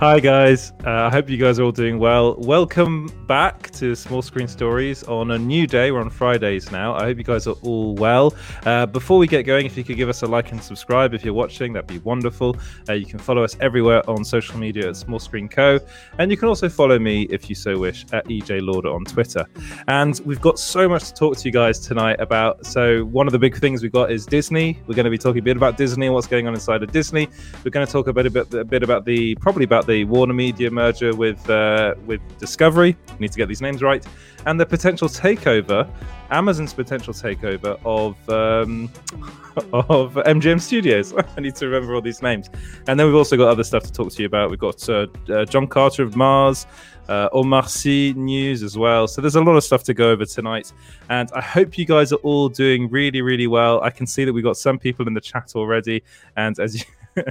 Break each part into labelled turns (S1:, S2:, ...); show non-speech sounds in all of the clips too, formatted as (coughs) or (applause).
S1: Hi, guys. Uh, I hope you guys are all doing well. Welcome back to Small Screen Stories on a new day. We're on Fridays now. I hope you guys are all well. Uh, before we get going, if you could give us a like and subscribe if you're watching, that'd be wonderful. Uh, you can follow us everywhere on social media at Small Screen Co. And you can also follow me, if you so wish, at EJ Lauder on Twitter. And we've got so much to talk to you guys tonight about. So, one of the big things we've got is Disney. We're going to be talking a bit about Disney and what's going on inside of Disney. We're going to talk a bit, a bit, a bit about the, probably about the Warner Media merger with uh, with Discovery. Need to get these names right, and the potential takeover, Amazon's potential takeover of um, (laughs) of MGM Studios. (laughs) I need to remember all these names, and then we've also got other stuff to talk to you about. We've got uh, uh, John Carter of Mars. Uh, Omar news as well. So there's a lot of stuff to go over tonight. And I hope you guys are all doing really, really well. I can see that we've got some people in the chat already. And as you, (laughs)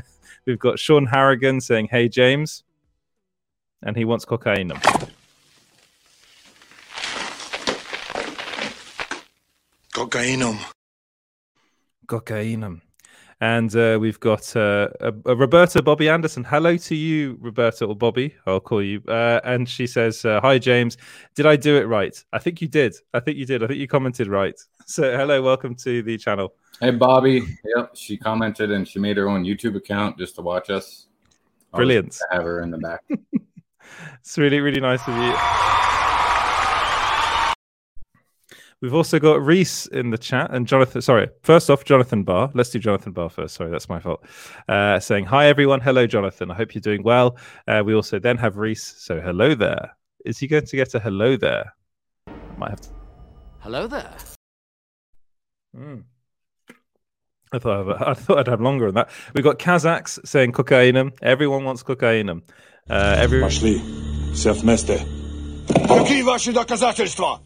S1: We've got Sean Harrigan saying, Hey, James. And he wants cocaine.
S2: Cocainum.
S1: Cocainum. And uh, we've got uh, a, a Roberta Bobby Anderson. Hello to you, Roberta or Bobby. I'll call you. Uh, and she says, uh, Hi, James. Did I do it right? I think you did. I think you did. I think you commented right. (laughs) So, hello. Welcome to the channel.
S3: Hey, Bobby. Yep. She commented and she made her own YouTube account just to watch us.
S1: Brilliant.
S3: have her in the back. (laughs)
S1: it's really, really nice of you. We've also got Reese in the chat and Jonathan. Sorry, first off, Jonathan Barr. Let's do Jonathan Barr first. Sorry, that's my fault. Uh, saying, Hi, everyone. Hello, Jonathan. I hope you're doing well. Uh, we also then have Reese. So, hello there. Is he going to get a hello there? I might have to.
S4: Hello there.
S1: Mm. I thought I'd, I (laughs) thought I'd have longer than that. We've got Kazakhs saying cocainum. Everyone wants cocainum. Uh, every...
S2: Пошли. Все вместе. Какие ваши доказательства?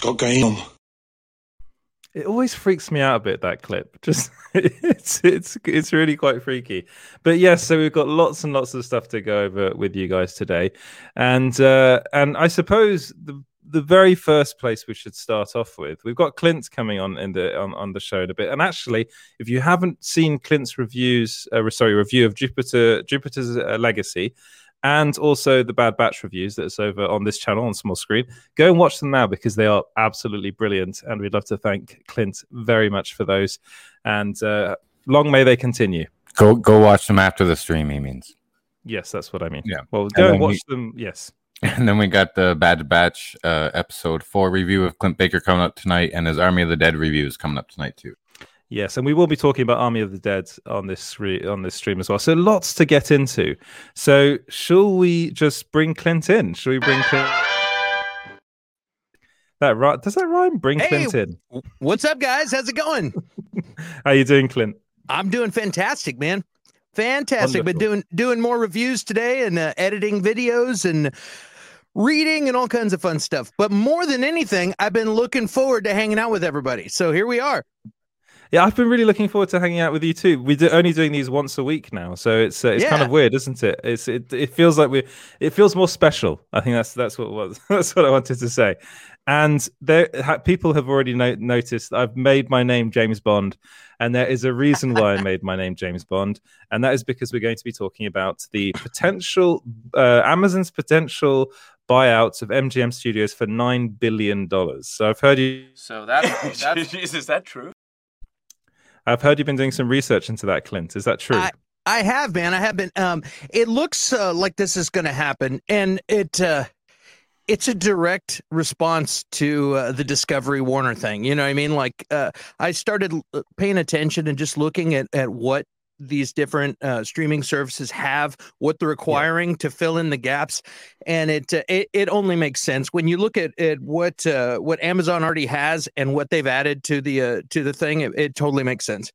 S2: Cocainum.
S1: It always freaks me out a bit that clip. (laughs) Just it's it's it's really quite freaky. But yes, so we've got lots and lots of stuff to go over with you guys today, and uh, and I suppose the the very first place we should start off with, we've got Clint coming on in the on, on the show in a bit. And actually, if you haven't seen Clint's reviews, uh, sorry, review of Jupiter Jupiter's uh, Legacy, and also the Bad Batch reviews that's over on this channel on small screen. Go and watch them now because they are absolutely brilliant, and we'd love to thank Clint very much for those. And uh, long may they continue.
S3: Go go watch them after the stream. He means.
S1: Yes, that's what I mean.
S3: Yeah.
S1: Well, go
S3: And
S1: and, watch
S3: we-
S1: them. Yes. (laughs)
S3: And then we got the Bad Batch uh, episode four review of Clint Baker coming up tonight, and his Army of the Dead reviews coming up tonight too.
S1: Yes, and we will be talking about Army of the Dead on this re- on this stream as well. So lots to get into. So shall we just bring Clint in? Shall we bring Clint? That right? Does that rhyme? Bring
S4: Hey,
S1: Clint in.
S4: What's up, guys? How's it going? (laughs)
S1: How you doing, Clint?
S4: I'm doing fantastic, man. Fantastic. Been doing doing more reviews today and uh, editing videos and reading and all kinds of fun stuff. But more than anything, I've been looking forward to hanging out with everybody. So here we are.
S1: Yeah, I've been really looking forward to hanging out with you too. We're do- only doing these once a week now, so it's uh, it's kind of weird, isn't it? It's it, it feels like we it feels more special. I think that's that's what was (laughs) that's what I wanted to say. And there, ha, people have already no- noticed I've made my name James Bond, and there is a reason why I made my name James Bond, and that is because we're going to be talking about the potential uh, Amazon's potential buyouts of MGM Studios for nine billion dollars. So I've heard you.
S5: So that, that's (laughs) is that true?
S1: I've heard you've been doing some research into that, Clint. Is that true?
S4: I- I have, man. I have been. Um, it looks uh, like this is going to happen, and it uh, it's a direct response to uh, the Discovery Warner thing. You know what I mean? Like, uh, I started paying attention and just looking at at what these different uh, streaming services have, what they're requiring to fill in the gaps, and it uh, it, it only makes sense when you look at, at what uh, what Amazon already has and what they've added to the uh, to the thing. It, it totally makes sense.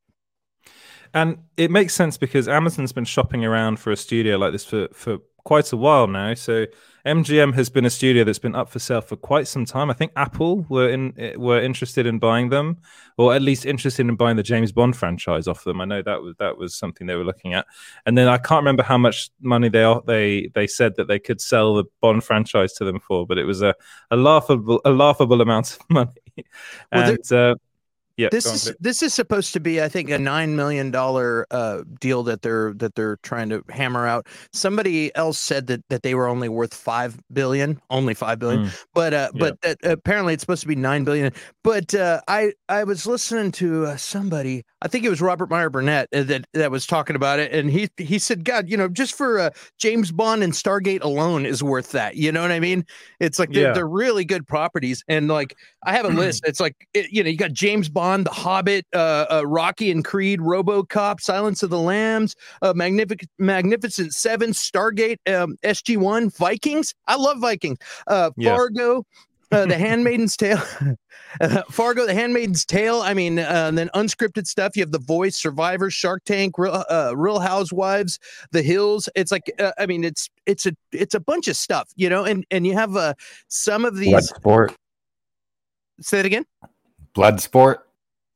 S1: And it makes sense because Amazon's been shopping around for a studio like this for, for quite a while now. So MGM has been a studio that's been up for sale for quite some time. I think Apple were in were interested in buying them, or at least interested in buying the James Bond franchise off them. I know that was that was something they were looking at. And then I can't remember how much money they they they said that they could sell the Bond franchise to them for, but it was a, a laughable a laughable amount of (laughs) money. and
S4: Well,
S1: uh, yeah,
S4: this is this is supposed to be, I think, a nine million dollar uh, deal that they're that they're trying to hammer out. Somebody else said that that they were only worth five billion, only five billion,
S1: Mm.
S4: but uh,
S1: Yeah.
S4: but that, apparently it's supposed to be nine billion. But uh, I I was listening to uh, somebody, I think it was Robert Meyer Burnett uh, that that was talking about it, and he he said, God, you know, just for uh, James Bond and Stargate alone is worth that. You know what I mean? It's like they're,
S1: Yeah.
S4: they're really good properties, and like I have a list. (clears throat) It's like it, you know, you got James Bond, The Hobbit, uh, uh, Rocky and Creed, RoboCop, Silence of the Lambs, uh, Magnificent Magnificent Seven, Stargate, um, SG One, Vikings. I love Vikings. Uh,
S1: Yeah.
S4: Fargo. Uh, the Handmaiden's Tale, (laughs) uh, Fargo, The Handmaiden's Tale. I mean, uh, and then unscripted stuff. You have The Voice, Survivor, Shark Tank, Real, uh, Real Housewives, The Hills. It's like, uh, I mean, it's it's a it's a bunch of stuff, you know. And and you have uh, some of these.
S3: Bloodsport.
S4: Say it again.
S3: Bloodsport.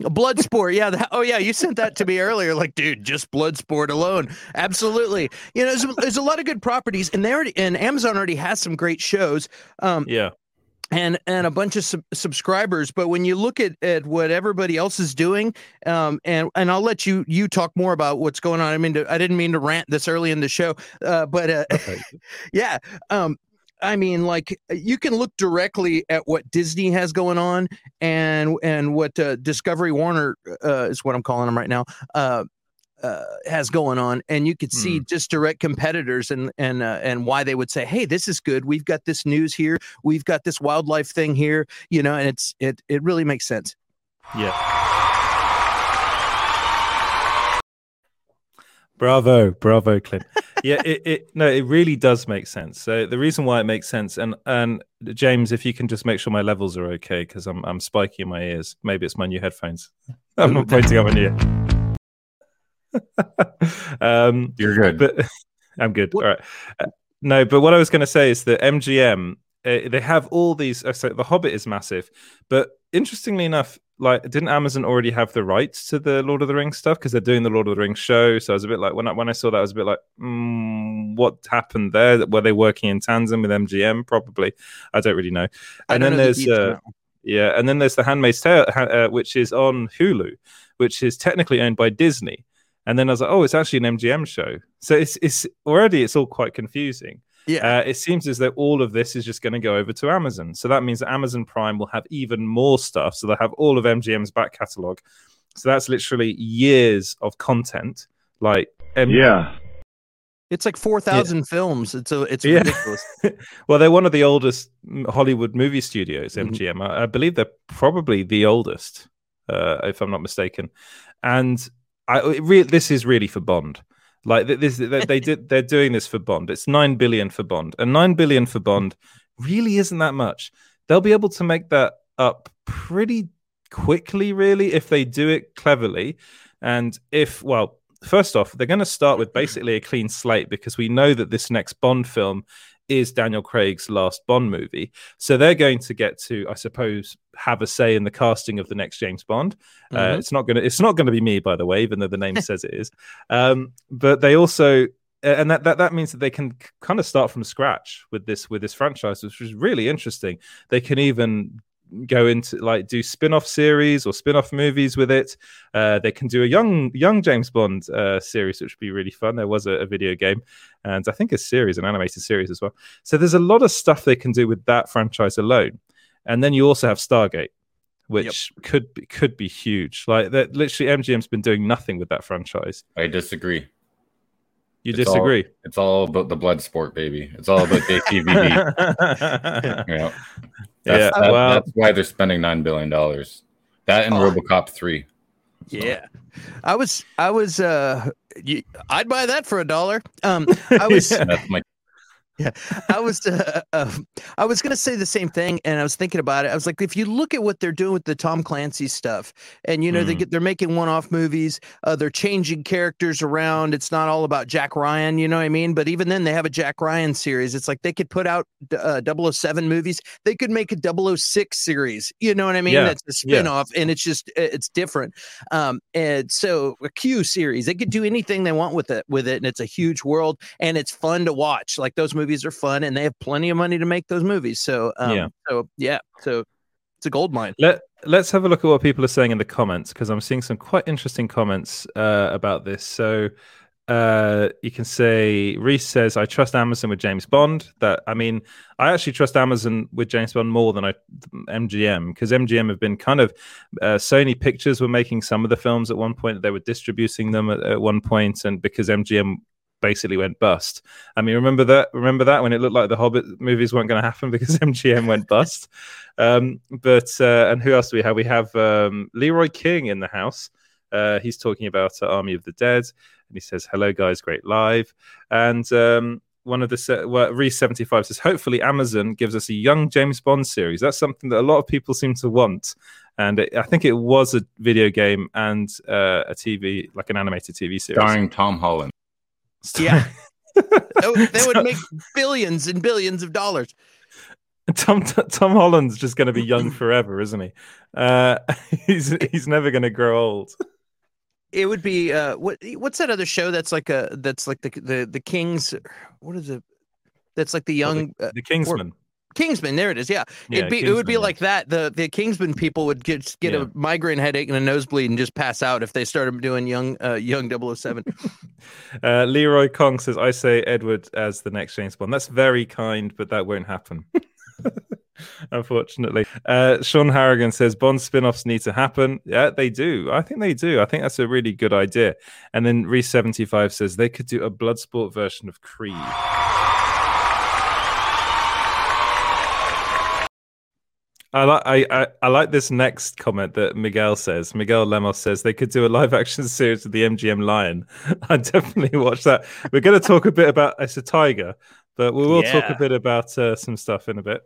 S4: Bloodsport, yeah. The, oh, yeah. You sent that to me earlier. Like, dude, just Bloodsport alone. Absolutely. You know, there's, there's a lot of good properties, and they already and Amazon already has some great shows. Um,
S1: yeah,
S4: and and a bunch of sub- subscribers. But when you look at at what everybody else is doing, um, and and I'll let you you talk more about what's going on. I mean, to, I didn't mean to rant this early in the show, uh, but uh, (laughs) yeah, um, I mean, like you can look directly at what Disney has going on and and what uh, Discovery Warner uh, is what I'm calling them right now. Uh, uh, has going on, and you could see just direct competitors and and uh, and why they would say, "Hey, this is good. We've got this news here. We've got this wildlife thing here." You know, and it's it it really makes sense.
S1: yeah. Bravo, bravo, Clint. Yeah, it, it no, it really does make sense. So the reason why it makes sense, and and James, if you can just make sure my levels are okay, because I'm I'm spiky in my ears. Maybe it's my new headphones. I'm not pointing at my ear. (laughs) um,
S3: You're good.
S1: but (laughs) I'm good.
S4: What-
S1: All right. Uh, no, but what I was going to say is that MGM uh, they have all these. Uh, so the Hobbit is massive, but interestingly enough, like didn't Amazon already have the rights to the Lord of the Rings stuff because they're doing the Lord of the Rings show? So I was a bit like when I when I saw that, I was a bit like, mm, what happened there? Were they working in tandem with MGM? Probably. I don't really know. And then
S4: know
S1: there's
S4: on
S1: uh, yeah, and then there's the Handmaid's Tale, uh, which is on Hulu, which is technically owned by Disney. And then I was like, oh, it's actually an MGM show. So it's it's already it's all quite confusing.
S4: Yeah.
S1: Uh, it seems as though all of this is just going to go over to Amazon. So that means that Amazon Prime will have even more stuff. So they'll have all of MGM's back catalog. So that's literally years of content. Like, M-
S2: Yeah.
S4: it's like four thousand films. It's a it's
S1: Yeah.
S4: ridiculous. (laughs)
S1: well, they're one of the oldest Hollywood movie studios. MGM. I, I believe they're probably the oldest, uh, if I'm not mistaken. And I it re- this is really for Bond. Like this, they, they did. They're doing this for Bond. It's nine billion for Bond, and nine billion for Bond really isn't that much. They'll be able to make that up pretty quickly, really, if they do it cleverly. And if, well, first off, they're going to start with basically a clean slate because we know that this next Bond film is Daniel Craig's last Bond movie. So they're going to get to, I suppose, have a say in the casting of the next James Bond. Uh,
S4: Mhm.
S1: it's not going to, it's not going to be me, by the way, even though the name (laughs) says it is. Um, but they also, and that, that that means that they can kind of start from scratch with this with this franchise, which is really interesting. They can even go into like do spin-off series or spin-off movies with it uh they can do a young young james bond uh series which would be really fun there was a, a video game and i think a series an animated series as well so there's a lot of stuff they can do with that franchise alone and then you also have stargate which could be could be huge like that literally mgm's been doing nothing with that franchise
S3: I disagree.
S1: you
S3: It's all-
S1: disagree
S3: It's all about the blood sport, baby. It's all about JCVD. (laughs) yeah. That's,
S1: Yeah,
S3: that-
S1: well-
S3: that's why they're spending nine billion dollars. That and
S4: Oh.
S3: RoboCop three.
S4: Yeah, I was I was uh, you, I'd buy that for a dollar. Um, I (laughs) was
S3: That's my
S4: I was uh, uh, (laughs) I was gonna say the same thing, and I was thinking about it. I was like, if you look at what they're doing with the Tom Clancy stuff, and you know they
S1: Mm.
S4: get they're making one-off movies, uh, they're changing characters around. It's not all about Jack Ryan, you know what I mean? But even then, they have a Jack Ryan series. It's like they could put out uh, 007 movies. They could make a 006 series. You know what I mean?
S1: Yeah,
S4: That's a spin-off, and it's just it's different. Um, and so a Q series, they could do anything they want with it with it, and it's a huge world, and it's fun to watch. Like those movies are fun, and they have plenty of money to make those movies. So um,
S1: Yeah.
S4: so yeah, so it's a gold mine.
S1: Let let's have a look at what people are saying in the comments because I'm seeing some quite interesting comments uh, about this. So uh, you can say Reese says, "I trust Amazon with James Bond." That I mean, I actually trust Amazon with James Bond more than I MGM because MGM have been kind of uh, Sony Pictures were making some of the films at one point. They were distributing them at, at one point, and because MGM basically went bust. I mean, remember that? Remember that when it looked like the Hobbit movies weren't going to happen (laughs) because MGM went bust. Um, but uh, and who else do we have? We have um, Leroy King in the house. Uh, he's talking about uh, Army of the Dead and he says, "Hello, guys, great live." And um, one of the se- well, seventy five says, "Hopefully, Amazon gives us a young James Bond series. That's something that a lot of people seem to want." And it, I think it was a video game and uh, a TV, like an animated TV series,
S3: starring Tom Holland.
S4: Yeah, (laughs) they would make billions and billions of dollars.
S1: Tom Tom Holland's just going to be young (clears throat) forever, isn't he? Uh, (laughs) he's he's never going to grow old
S4: it would be uh what what's that other show that's like a that's like the the the kings what is it that's like the young
S1: the, the kingsman
S4: or, Kingsman, there it is. Yeah, yeah it'd be Kingsman, it would be yeah. like that. The the Kingsman people would get get yeah. a migraine headache and a nosebleed and just pass out if they started doing young uh, young 007. (laughs)
S1: uh, Leroy Kong says, "I say Edward as the next James Bond." That's very kind, but that won't happen. (laughs) unfortunately. Uh, Sean Harrigan says Bond spin offs need to happen. Yeah, they do. I think they do. I think that's a really good idea. And then Reese75 says they could do a Bloodsport version of Creed. I like I, I, I, like this next comment that Miguel says. Miguel Lemos says they could do a live action (laughs) series of the MGM Lion. (laughs) I definitely watch that. We're going to talk a bit about it's a tiger, but we will yeah. talk a bit about uh, some stuff in a bit.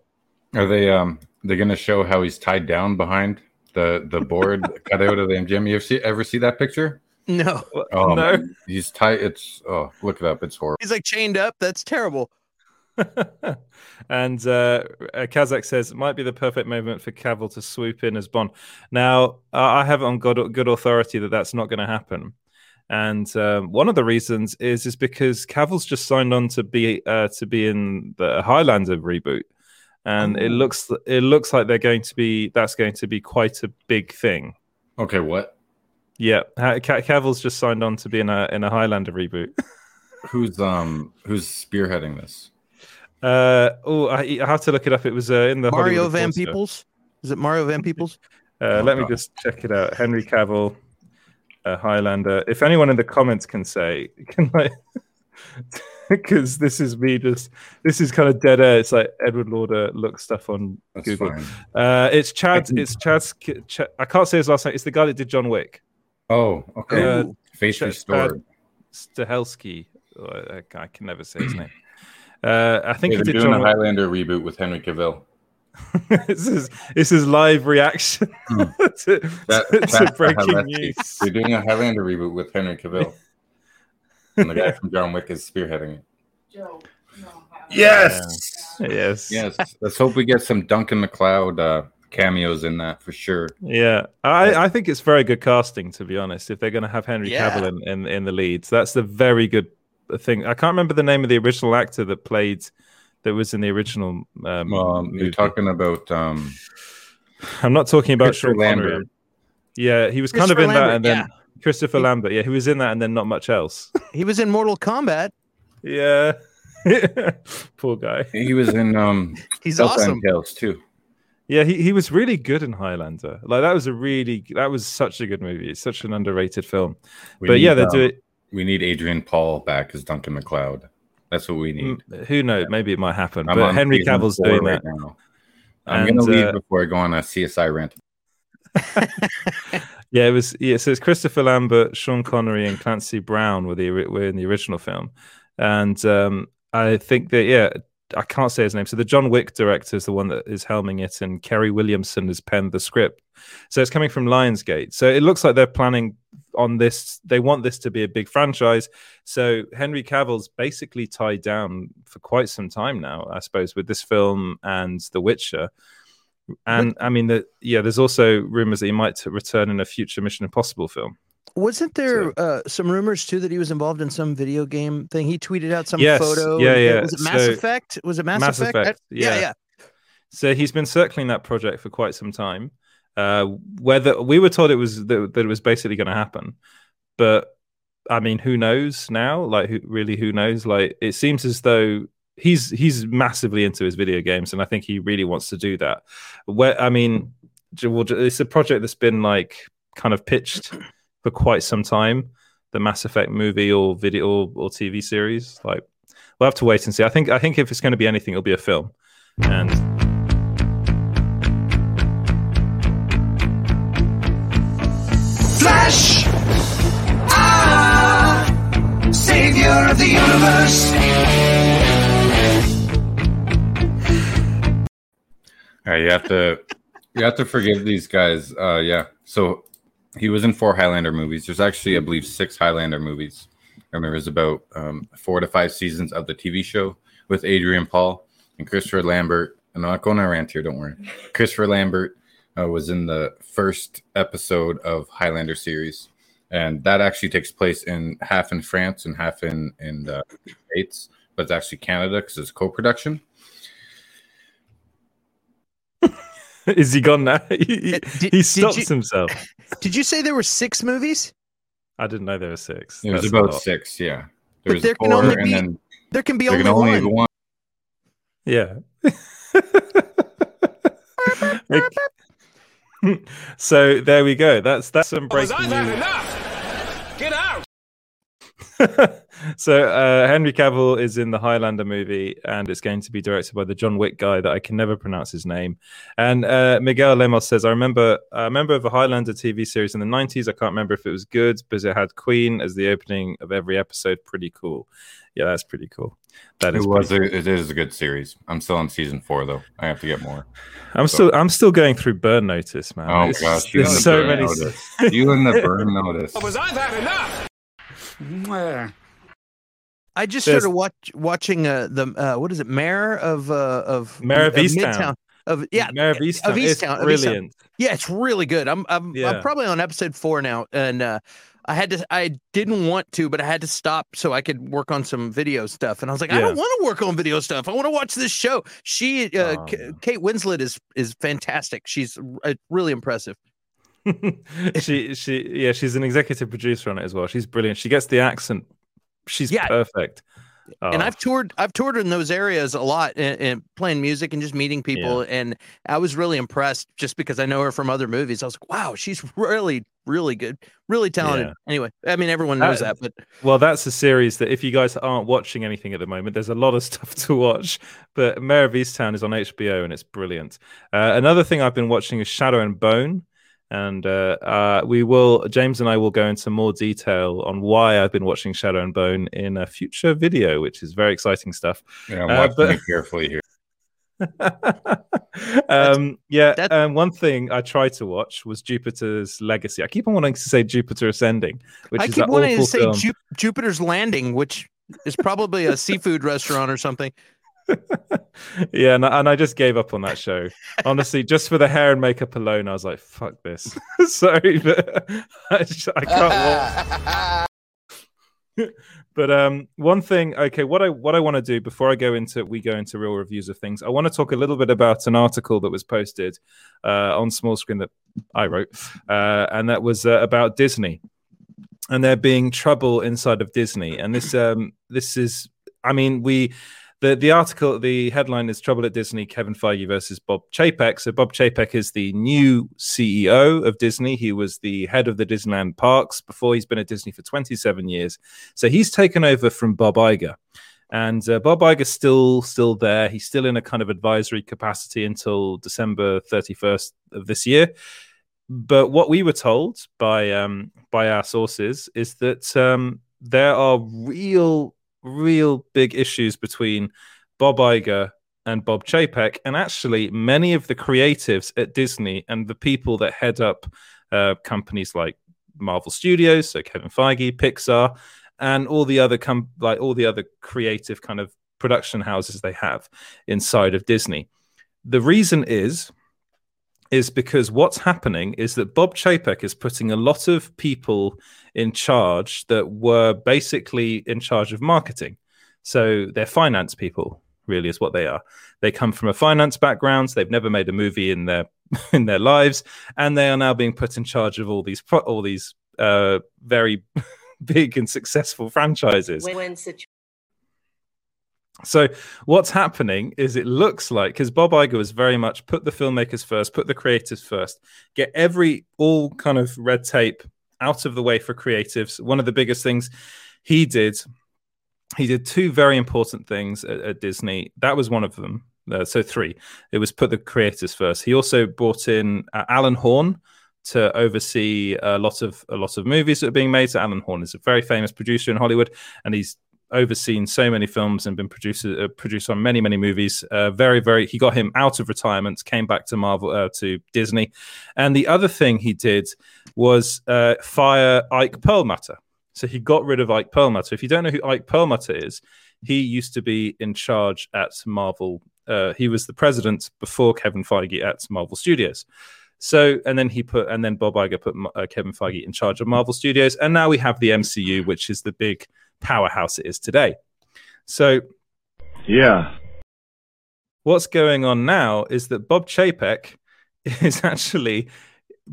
S3: Are they um they're gonna show how he's tied down behind the the board cut out of the MGM? You ever see ever see that picture?
S4: No.
S3: Oh no. He's tight. It's oh look it up. It's horrible.
S4: He's like chained up. That's terrible. (laughs)
S1: and uh, Kazakh says it might be the perfect moment for Cavill to swoop in as Bond. Now, uh, I have on good, good authority that that's not going to happen. And um, one of the reasons is is because Cavill's just signed on to be uh, to be in the Highlander reboot, and oh. it looks it looks like they're going to be that's going to be quite a big thing.
S3: Okay, what?
S1: Yeah, Cavill's just signed on to be in a in a Highlander reboot. (laughs)
S3: who's um who's spearheading this?
S1: Uh oh, I, I, have to look it up. It was uh, in the
S4: Mario Hollywood Van Peebles. Is it Mario Van Peoples?
S1: Uh, oh, let God. me just check it out. Henry Cavill, uh, Highlander. If anyone in the comments can say, (laughs) can I? (laughs) because this is me just this is kind of dead air. It's like Edward Lauder look stuff on That's Google. Uh, it's Chad. It's Chad's. Chad, I can't say his last name. It's the guy that did John Wick.
S3: Oh, okay. Uh, Face Ch- restored.
S1: Stahelski. Oh, I, I, can never say his name. Uh, I think
S3: yeah, he did doing John a Highlander reboot with Henry Cavill. (laughs)
S1: this is this is live reaction (laughs) hmm. to, that, to, to breaking news.
S3: They're doing a Highlander reboot with Henry Cavill (laughs) and the guy from John Wick is spearheading it. Joe. Yes.
S1: Yes.
S3: Yes. Let's hope we get some Duncan MacLeod uh, cameos in that for sure.
S1: Yeah, I, I think it's very good casting to be honest. If they're going to have Henry yeah. Cavill in, in, in the leads, that's the very good thing. I can't remember the name of the original actor that played that was in the original. Um,
S3: um you're talking about. Um,
S1: I'm not talking about Sean Connery. Yeah, he was kind of in Lambert, that, and then. Yeah Christopher he, Lambert, yeah, he was in that and then not much else.
S4: he was in Mortal Kombat.
S1: Yeah. (laughs) Poor guy.
S3: He was in um (laughs)
S4: He's awesome.
S3: Tales too.
S1: Yeah, he, he was really good in Highlander. Like that was a really that was such a good movie. It's such an underrated film. We but need, yeah, they um, do it.
S3: We need Adrian Paul back as Duncan MacLeod. That's what we need.
S1: Mm, who knows? Maybe it might happen. I'm but Henry Cavill's doing right that. Now.
S3: I'm and, gonna leave uh, before I go on a CSI rant. (laughs)
S1: Yeah, it was. Yeah, so it's Christopher Lambert, Sean Connery, and Clancy Brown were the were in the original film, and um, I think that yeah, I can't say his name. So the John Wick director is the one that is helming it, and Kerry Williamson has penned the script. So it's coming from Lionsgate. So it looks like they're planning on this. They want this to be a big franchise. So Henry Cavill's basically tied down for quite some time now, I suppose, with this film and The Witcher. And I mean, that yeah, there's also rumors that he might return in a future Mission Impossible film.
S4: Wasn't there so, uh, some rumors too that he was involved in some video game thing? He tweeted out some
S1: yes,
S4: photo.
S1: Yeah, yeah.
S4: Was it Mass so, Effect? Was it Mass,
S1: Mass
S4: Effect?
S1: Effect
S4: yeah. yeah, yeah.
S1: So he's been circling that project for quite some time. Uh, whether we were told it was that, that it was basically going to happen, but I mean, who knows now? Like, who, really, who knows? Like, it seems as though he's he's massively into his video games, and I think he really wants to do that. Where I mean, it's a project that's been like kind of pitched for quite some time. The Mass Effect movie or video or, or TV series, like we'll have to wait and see. I think I think if it's going to be anything, it'll be a film, and.
S6: Ah! Savior of the universe!
S3: All right, you have to you have to forgive these guys. Uh yeah. So he was in four Highlander movies. There's actually, I believe, six Highlander movies. I remember there's about um, four to five seasons of the TV show with Adrian Paul and Christopher Lambert. I'm not going to rant here, don't worry. Christopher Lambert uh, was in the first episode of Highlander series, and that actually takes place in half in France and half in in the States, but it's actually Canada because it's co-production.
S1: Is he gone now? he, did, he stops you, himself.
S4: Did you say there were six movies?
S1: I didn't know there were six.
S3: There was about six, yeah.
S4: There's but there four, can only be, then there can be there only, can only one. one.
S1: Yeah. (laughs) so there we go. That's that's some breaking news. Get out. (laughs) so uh, Henry Cavill is in the Highlander movie, and it's going to be directed by the John Wick guy that I can never pronounce his name. And uh, Miguel Lemos says, "I remember a member of a Highlander TV series in the '90s. I can't remember if it was good, but it had Queen as the opening of every episode. Pretty cool. Yeah, that's pretty cool. That
S3: is. It was. A, it is a good series. I'm still on season four though. I have to get more. (laughs)
S1: I'm so. still. I'm still going through Burn Notice, man.
S3: Oh it's, gosh, there's so many. Notice. (laughs) you and the Burn Notice.
S6: Was I that enough?
S4: I just started watch, watching uh, the uh, what is it, Mayor of uh, of
S1: Mare of, of Easttown.
S4: Of yeah,
S1: Mare of Easttown. Of Easttown. It's brilliant. Easttown.
S4: Yeah, it's really good. I'm I'm, yeah. I'm probably on episode four now, and uh, I had to. I didn't want to, but I had to stop so I could work on some video stuff. And I was like, yeah. I don't want to work on video stuff. I want to watch this show. She, uh, oh. K- Kate Winslet is is fantastic. She's uh, really impressive. (laughs)
S1: she she yeah she's an executive producer on it as well. She's brilliant. She gets the accent. She's yeah. perfect.
S4: Oh. And I've toured I've toured in those areas a lot and, and playing music and just meeting people yeah. and I was really impressed just because I know her from other movies. I was like, wow, she's really really good, really talented. Yeah. Anyway, I mean everyone knows that, that, but
S1: well, that's a series that if you guys aren't watching anything at the moment, there's a lot of (laughs) stuff to watch. But Mayor of Easttown is on HBO and it's brilliant. Uh, another thing I've been watching is Shadow and Bone and uh, uh, we will james and i will go into more detail on why i've been watching shadow and bone in a future video which is very exciting stuff.
S3: Yeah i'm uh, watching but... it carefully here. (laughs)
S1: Um, yeah um, one thing i tried to watch was jupiter's legacy. I keep on wanting to say jupiter ascending which I is keep wanting to say Ju-
S4: jupiter's landing which is probably a seafood restaurant or something (laughs)
S1: yeah, and I, and I, just gave up on that show. Honestly, just for the hair and makeup alone, I was like, "Fuck this." (laughs) Sorry, but (laughs) I, just, I can't. but um, one thing, okay, what I what I want to do before I go into we go into real reviews of things, I want to talk a little bit about an article that was posted uh, on small screen that I wrote, uh, and that was uh, about Disney and there being trouble inside of Disney, and this um, this is, I mean, we the the article, the headline is "Trouble at Disney: Kevin Feige versus Bob Chapek." So Bob Chapek is the new CEO of Disney. He was the head of the Disneyland parks before. He's been at Disney for 27 years. So he's taken over from Bob Iger. And uh, Bob Iger's still still there. He's still in a kind of advisory capacity until December 31st of this year. But what we were told by um, by our sources is that um, there are real real big issues between Bob Iger and Bob Chapek, and actually many of the creatives at Disney and the people that head up uh, companies like Marvel Studios, so Kevin Feige, Pixar, and all the other com- like all the other creative kind of production houses they have inside of Disney. The reason is is because what's happening is that Bob Chapek is putting a lot of people in charge that were basically in charge of marketing. So they're finance people. really is what they are. They come from a finance background. They've never made a movie in their (laughs) in their lives, and they are now being put in charge of all these all these uh, very (laughs) big and successful franchises. So what's happening is it looks like because Bob Iger was very much put the filmmakers first, put the creatives first, get every all kind of red tape out of the way for creatives. One of the biggest things he did, he did two very important things at, at Disney. That was one of them. Uh, so three. It was put the creators first. He also brought in uh, Alan Horn to oversee a lot of a lot of movies that are being made. So Alan Horn is a very famous producer in Hollywood, and he's overseen so many films and been producer uh, produced on many many movies. Uh, very very he got him out of retirement, came back to Marvel uh, to Disney, and the other thing he did was uh, fire Ike Perlmutter. So he got rid of Ike Perlmutter. If you don't know who Ike Perlmutter is, he used to be in charge at Marvel. Uh, he was the president before Kevin Feige at Marvel Studios. So, and then he put, and then Bob Iger put uh, Kevin Feige in charge of Marvel Studios, and now we have the MCU, which is the big powerhouse it is today. So,
S2: Yeah.
S1: what's going on now is that Bob Chapek (laughs) is actually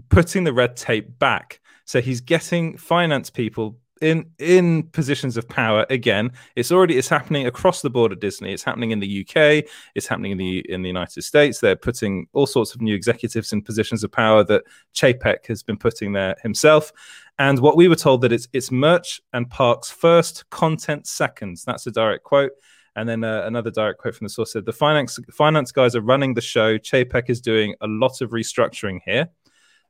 S1: putting the red tape back. So he's getting finance people in in positions of power again. It's already it's happening across the board at Disney. It's happening in the UK. It's happening in the in the United States. They're putting all sorts of new executives in positions of power that Chapek has been putting there himself. And what we were told that it's it's merch and parks first, content second. That's a direct quote. And then uh, another direct quote from the source said the finance finance guys are running the show. Chapek is doing a lot of restructuring here.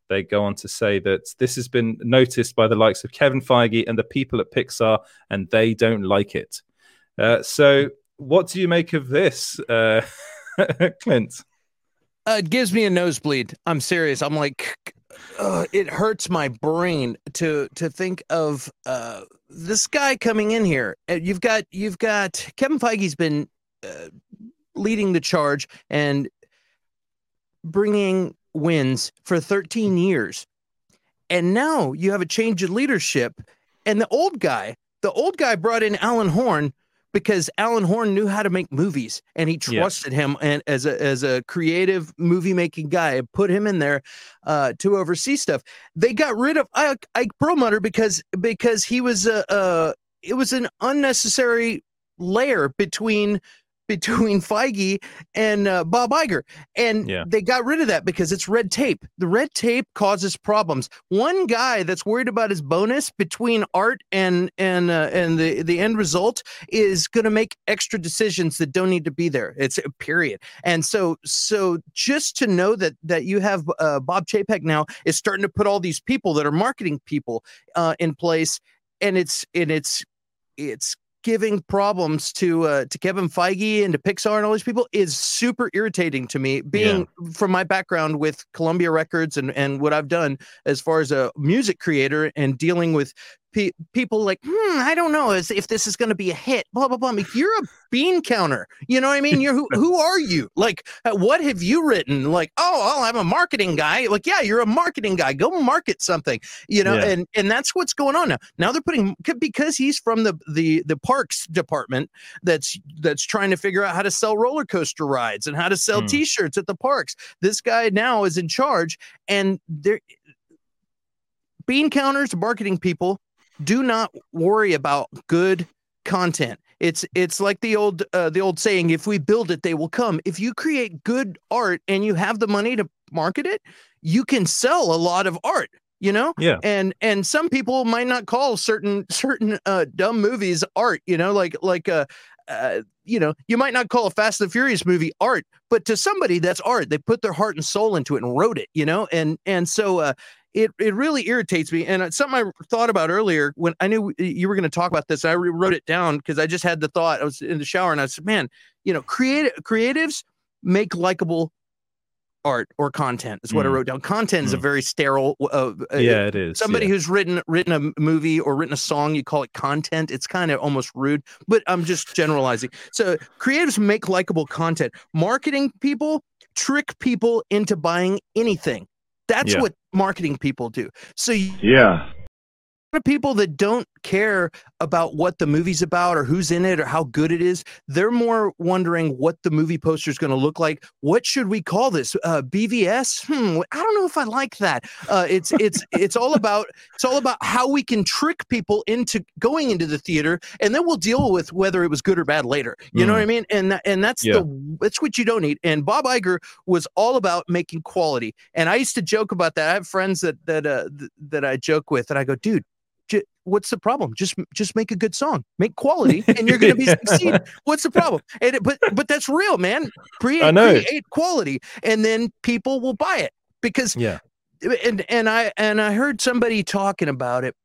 S1: They go on to say that this has been noticed by the likes of Kevin Feige and the people at Pixar, and they don't like it. Uh, so, what do you make of this, uh, (laughs) Clint?
S4: Uh, it gives me a nosebleed. I'm serious. I'm like, uh, it hurts my brain to to think of uh, this guy coming in here. Uh, You've got you've got Kevin Feige's been uh, leading the charge and bringing wins for 13 years, and now you have a change in leadership, and the old guy, the old guy brought in Alan Horn because Alan Horn knew how to make movies and he trusted him and as a as a creative movie making guy and put him in there uh, to oversee stuff. They got rid of Ike, Ike Perlmutter because because he was a uh, it was an unnecessary layer between between Feige and uh, Bob Iger, and
S1: Yeah.
S4: they got rid of that because it's red tape. The red tape causes problems. One guy that's worried about his bonus between art and and uh, and the the end result is going to make extra decisions that don't need to be there. It's a period. And so so just to know that that you have uh, Bob Chapek now is starting to put all these people that are marketing people uh, in place, and it's and it's it's giving problems to uh, to Kevin Feige and to Pixar and all these people is super irritating to me. Being from my background with Columbia Records and and what I've done as far as a music creator and dealing with pe- people like, hmm, I don't know as if this is going to be a hit. Blah blah blah. I mean, you're a bean counter. You know what I mean? You're who, who are you? Like, uh, what have you written? Like, oh, well, I'm a marketing guy. Like, yeah, you're a marketing guy. Go market something. You know,
S1: Yeah.
S4: and and that's what's going on now. Now they're putting because he's from the the the parks department that's that's trying to figure out how to sell roller coaster rides and how to sell
S1: Hmm.
S4: T-shirts at the parks. This guy now is in charge, and they're bean counters, marketing people do not worry about good content. It's it's like the old uh, the old saying: if we build it, they will come. If you create good art and you have the money to market it, you can sell a lot of art. You know,
S1: Yeah.
S4: and and some people might not call certain certain uh, dumb movies art. You know, like like uh, uh, you know, you might not call a Fast and the Furious movie art, but to somebody that's art. They put their heart and soul into it and wrote it. You know, and and so uh, it it really irritates me. And it's something I thought about earlier when I knew you were going to talk about this. I wrote it down because I just had the thought. I was in the shower and I said, "Man, you know, creative creatives make likable." art or content is what I
S1: Mm.
S4: wrote down. Content is a
S1: Mm.
S4: very sterile. Uh, uh,
S1: Yeah, it is.
S4: somebody
S1: yeah.
S4: who's written written a movie or written a song you call it content it's kind of almost rude but i'm just generalizing so creatives make likable content marketing people trick people into buying anything that's
S1: Yeah.
S4: what marketing people do so you,
S2: Yeah.
S4: Of people that don't care about what the movie's about or who's in it or how good it is. They're more wondering what the movie poster is going to look like. What should we call this? Uh, BVS? Hmm, I don't know if I like that. Uh, it's it's (laughs) it's all about it's all about how we can trick people into going into the theater, and then we'll deal with whether it was good or bad later. You know what I mean? And and that's
S1: Yeah.
S4: the that's what you don't need. And Bob Iger was all about making quality. And I used to joke about that. I have friends that that uh, th- that I joke with, and I go, dude. J- What's the problem? Just just make a good song, make quality, and you're going to be
S1: Yeah. (laughs)
S4: succeed. What's the problem? And it, but but that's real, man. Create create quality, and then people will buy it because
S1: Yeah.
S4: and and I and I heard somebody talking about it.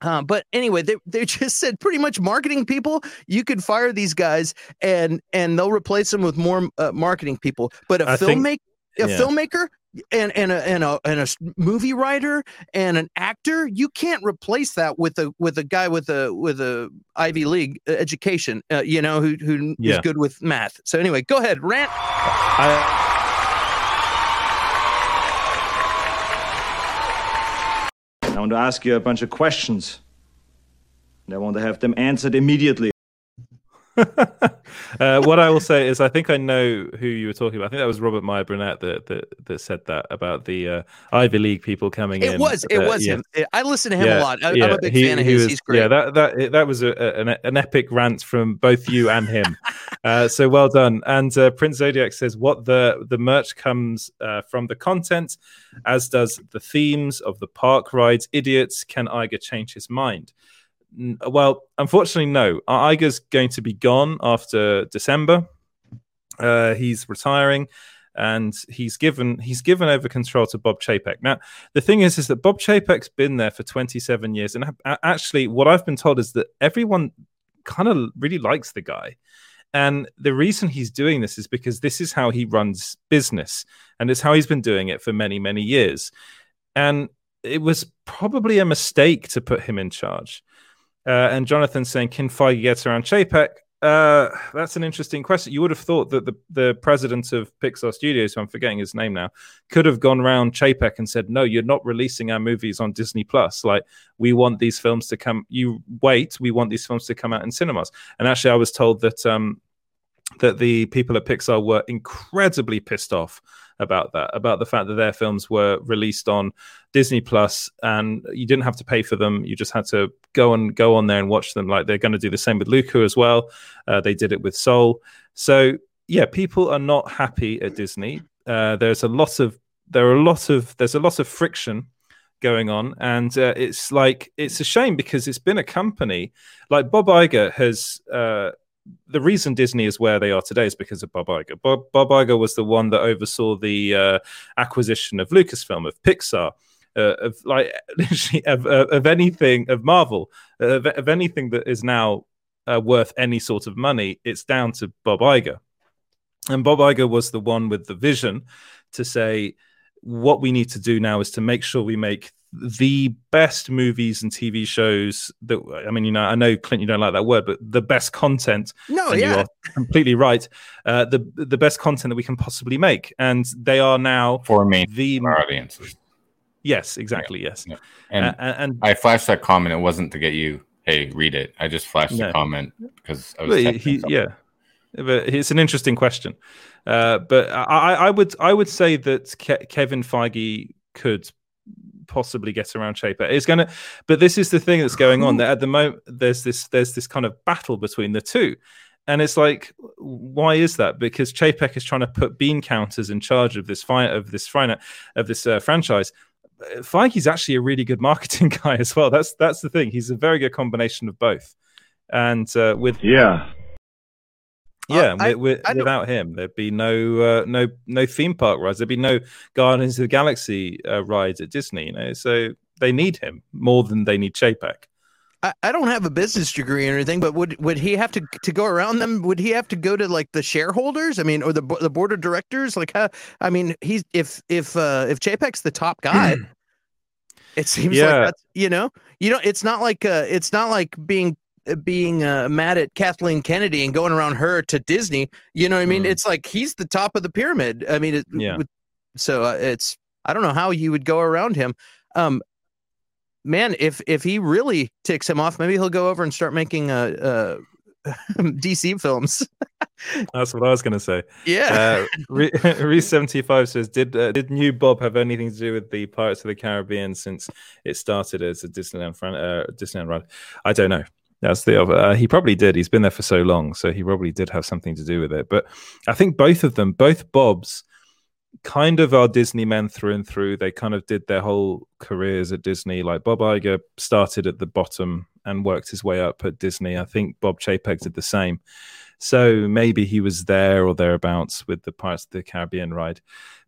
S4: Uh, but anyway, they, they (laughs) just said pretty much marketing people. You could fire these guys and and they'll replace them with more uh, marketing people. But a
S1: I think-
S4: filmmaker, a filmmaker, and and a, and a and a s- movie writer and an actor, you can't replace that with a with a guy with a with a Ivy League uh, education. Uh, you know who who is
S1: Yeah.
S4: good with math. So anyway, go ahead, rant.
S1: I,
S7: I want to ask you a bunch of questions. And I want to have them answered immediately. (laughs)
S1: uh, what I will say is, I think I know who you were talking about. I think that was Robert Meyer Burnett that that, that said that about the uh, Ivy League people coming in.
S4: It was it
S1: Uh,
S4: was
S1: yeah.
S4: him. I listen to him a lot. I, I'm
S1: yeah,
S4: a big
S1: he-
S4: fan of his.
S1: was-
S4: He's great.
S1: Yeah, that that that was a, a- an, an epic rant from both you and him. (laughs) uh, so well done. And uh, Prince Zodiac says, "What the the merch comes uh, from the content, as does the themes of the park rides. Idiots, can Iger change his mind?" Well, unfortunately, no. Iger's going to be gone after December. Uh, he's retiring, and he's given he's given over control to Bob Chapek. Now, the thing is, is that Bob Chapek's been there for 27 years, and actually, what I've been told is that everyone kind of really likes the guy. And the reason he's doing this is because this is how he runs business, and it's how he's been doing it for many, many years. And it was probably a mistake to put him in charge. Uh, and Jonathan saying, "Can Feige get around Chapek?" Uh, that's an interesting question. You would have thought that the, the president of Pixar Studios, who I'm forgetting his name now, could have gone round Chapek and said, "No, you're not releasing our movies on Disney Plus. Like, we want these films to come. You wait. We want these films to come out in cinemas." And actually, I was told that um, that the people at Pixar were incredibly pissed off about that, about the fact that their films were released on Disney Plus and you didn't have to pay for them. You just had to go and go on there and watch them. Like they're going to do the same with Luca as well. Uh, they did it with Soul. So yeah, people are not happy at Disney. Uh, there's a lot of there are a lot of there's a lot of friction going on and uh, it's like it's a shame because it's been a company like bob Iger has uh, the reason Disney is where they are today is because of Bob Iger. Bob, Bob Iger was the one that oversaw the uh, acquisition of Lucasfilm, of Pixar, uh, of like (laughs) literally of, of, anything of Marvel, of, of anything that is now uh, worth any sort of money. It's down to Bob Iger, and Bob Iger was the one with the vision to say what we need to do now is to make sure we make the best movies and TV shows that I mean, you know, I know Clint, you don't like that word, but the best content.
S4: No,
S1: and you
S4: yeah.
S1: are completely right. Uh, the the best content that we can possibly make, and they are now
S3: for me
S1: the our
S3: audiences.
S1: Yes, exactly. Yes,
S3: Yeah. And,
S1: Uh, and, and
S3: I flashed that comment. It wasn't to get you, hey, read it. I just flashed
S1: No.
S3: the comment because I was
S1: he, yeah, but it's an interesting question. Uh, but I, I would I would say that Ke- Kevin Feige could possibly get around Chapek. It's gonna, but this is the thing that's going on. That at the moment there's this there's this kind of battle between the two. And it's like, why is that? Because Chapek is trying to put bean counters in charge of this fi- of this fri- of this uh, franchise. Feige's actually a really good marketing (laughs) guy as well. That's that's the thing. He's a very good combination of both. And uh, with
S7: Yeah.
S1: Yeah,
S4: I- I
S1: without him, there'd be no uh, no no theme park rides. There'd be no Guardians of the Galaxy uh, rides at Disney. You know, so they need him more than they need Chapek.
S4: I, don't have a business degree or anything, but would would he have to to go around them? Would he have to go to like the shareholders? I mean, or the the board of directors? Like how? I mean, he's if if uh if Chapek's the top guy, (clears throat) it seems
S1: Yeah.
S4: like that's you know you know it's not like uh it's not like being being uh, mad at Kathleen Kennedy and going around her to Disney. You know what I mean?
S1: Mm.
S4: It's like he's the top of the pyramid. I mean, it,
S1: Yeah.
S4: with- so uh, it's I don't know how you would go around him. Um, man, if if he really ticks him off, maybe he'll go over and start making uh, uh (laughs) DC films. (laughs)
S1: That's what I was going to say.
S4: Yeah.
S1: Uh, (laughs) Reese seventy five says, "Did uh, did New Bob have anything to do with the Pirates of the Caribbean since it started as a Disneyland fran- uh, Disneyland ride?" I don't know. That's the other. Uh, he probably did. He's been there for so long, so he probably did have something to do with it. But I think both of them, both Bobs, kind of are Disney men through and through. They kind of did their whole careers at Disney. Like Bob Iger started at the bottom and worked his way up at Disney. I think Bob Chapek did the same. So maybe he was there or thereabouts with the Pirates of the Caribbean ride.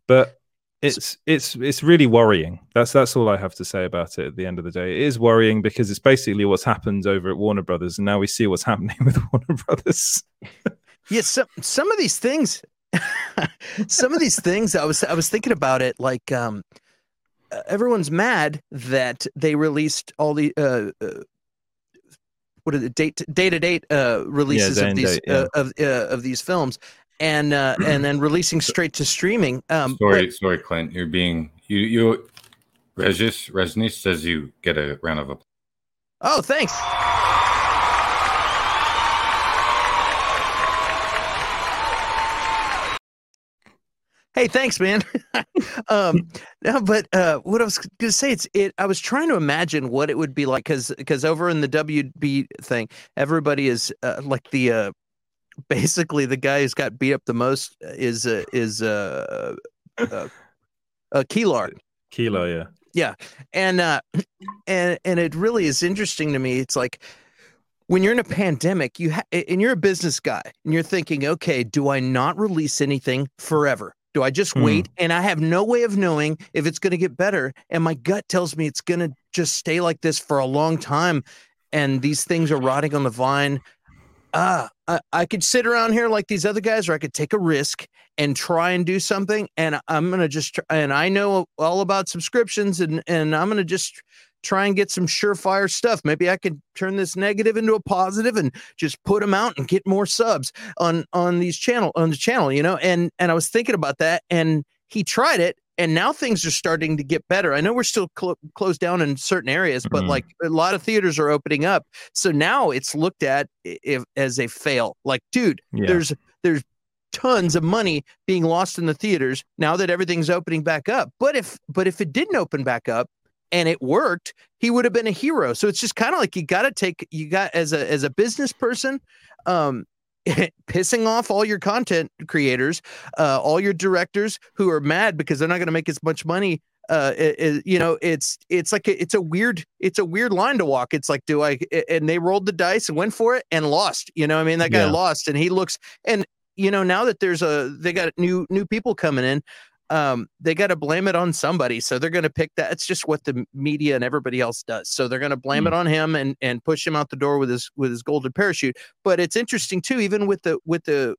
S1: But it's it's it's really worrying. That's that's all I have to say about it. At the end of the day, it is worrying because it's basically what's happened over at Warner Brothers, and now we see what's (laughs) happening with Warner Brothers. (laughs)
S4: yeah, some some of these things, (laughs) some of these things, I was I was thinking about it. Like, um, everyone's mad that they released all the uh, uh what are the date day to date uh releases
S1: Yeah,
S4: of these
S1: date, yeah.
S4: uh, of uh, of these films and uh (clears throat) and then releasing straight to streaming um but-
S3: Sorry, sorry, Clint. You're being you you. Regis Resnick says you get a round of applause.
S4: oh thanks Hey, thanks, man. (laughs) um, no, but uh, what I was gonna say, it's it. I was trying to imagine what it would be like because because over in the WB thing, everybody is uh, like the uh, basically the guy who's got beat up the most is uh, is uh, uh, (coughs) uh,
S1: Kilar. Yeah.
S4: Yeah, and uh, (clears throat) and and it really is interesting to me. It's like when you're in a pandemic, you ha- and you're a business guy, and you're thinking, okay, do I not release anything forever? Do I just
S1: Hmm.
S4: wait? And I have no way of knowing if it's going to get better. And my gut tells me it's going to just stay like this for a long time. And these things are rotting on the vine. Ah, I, I could sit around here like these other guys, or I could take a risk and try and do something. And I'm gonna just tr- and I know all about subscriptions, and and I'm gonna just try and get some surefire stuff. Maybe I could turn this negative into a positive and just put them out and get more subs on on these channel on the channel, you know. And and I was thinking about that, and he tried it, and now things are starting to get better. I know we're still clo- closed down in certain areas, but
S1: Mhm.
S4: like a lot of theaters are opening up, so now it's looked at if, as a fail. Like, dude,
S1: Yeah.
S4: there's there's tons of money being lost in the theaters now that everything's opening back up. But if but if it didn't open back up and it worked, he would have been a hero. So it's just kind of like you got to take you got as a as a business person um (laughs) pissing off all your content creators, uh all your directors who are mad because they're not going to make as much money uh i- i- you know it's it's like a, it's a weird it's a weird line to walk it's like do i and they rolled the dice and went for it and lost you know i mean that guy
S1: Yeah.
S4: lost and he looks and you know now that there's a they got new new people coming in um they got to blame it on somebody so they're going to pick that it's just what the media and everybody else does so they're going to blame it on him and and push him out the door with his with his golden parachute but it's interesting too even with the with the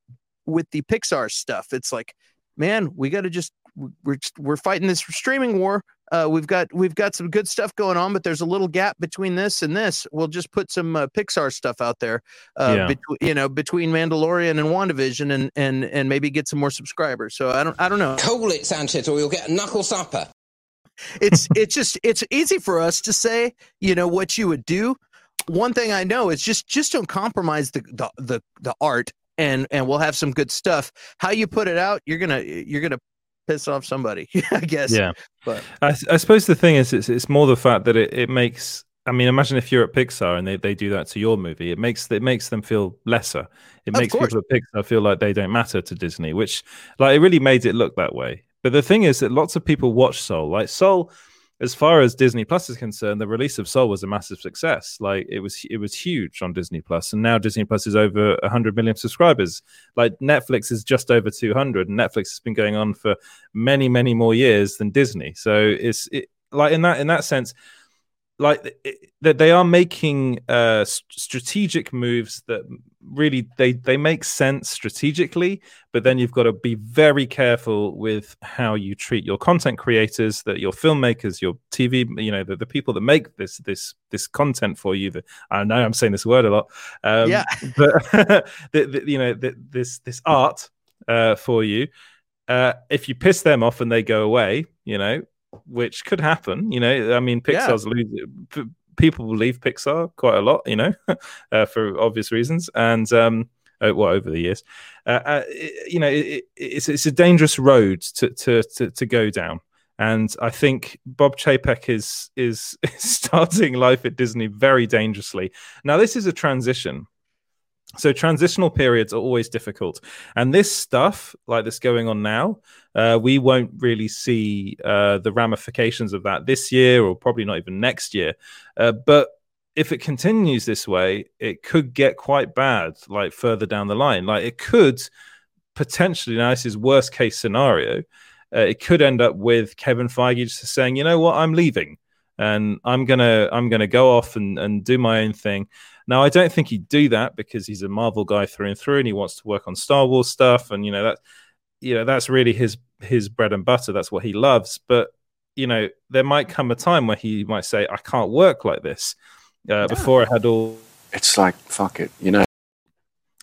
S4: with the pixar stuff it's like man we got to just we're just- we're fighting this streaming war uh, we've got we've got some good stuff going on, but there's a little gap between this and this. We'll just put some uh, Pixar stuff out there, uh,
S1: Yeah.
S4: betw- you know, between Mandalorian and WandaVision, and and and maybe get some more subscribers. So I don't I don't know.
S8: Call it, Sanchez, or you'll get a knuckle supper.
S4: It's it's just it's easy for us to say, you know, what you would do. One thing I know is just just don't compromise the the the, the art, and and we'll have some good stuff. How you put it out, you're gonna you're gonna piss off somebody, (laughs) I guess.
S1: Yeah.
S4: but
S1: I, I suppose the thing is, it's, it's more the fact that it, it makes. I mean, imagine if you're at Pixar and they, they do that to your movie. It makes it makes them feel lesser. It
S4: Of
S1: makes
S4: course.
S1: people at Pixar feel like they don't matter to Disney, which like it really made it look that way. But the thing is that lots of people watch Soul. Like Soul, as far as Disney Plus is concerned, the release of Soul was a massive success. Like it was it was huge on Disney Plus, and now Disney Plus is over 100 million subscribers. Like Netflix is just over 200, and Netflix has been going on for many many more years than Disney. So it's it, like in that in that sense, like that they are making uh strategic moves that really they they make sense strategically but then you've got to be very careful with how you treat your content creators that your filmmakers your tv you know the, the people that make this this this content for you that i know i'm saying this word a lot um
S4: Yeah. (laughs)
S1: but (laughs) the, the, you know the, this this art uh for you uh if you piss them off and they go away you know which could happen. You know, I mean, Pixar's yeah. people leave Pixar quite a lot, you know, (laughs) uh, for obvious reasons, and um, uh, well, over the years, uh, uh, it, you know, it, it's it's a dangerous road to to to, to go down. And I think Bob Chapek is is (laughs) starting life at Disney very dangerously. Now, this is a transition. So transitional periods are always difficult, and this stuff, like this going on now, uh, we won't really see uh, the ramifications of that this year, or probably not even next year. Uh, but if it continues this way, it could get quite bad, like further down the line. Like it could potentially. Now, this is worst case scenario uh, it could end up with Kevin Feige just saying, you know what, I'm leaving and I'm gonna I'm gonna go off and, and do my own thing. Now I don't think he'd do that because he's a Marvel guy through and through, and he wants to work on Star Wars stuff, and you know that you know that's really his his bread and butter. That's what he loves. But you know there might come a time where he might say, I can't work like this. Uh. Before I had all,
S9: it's like fuck it, you know.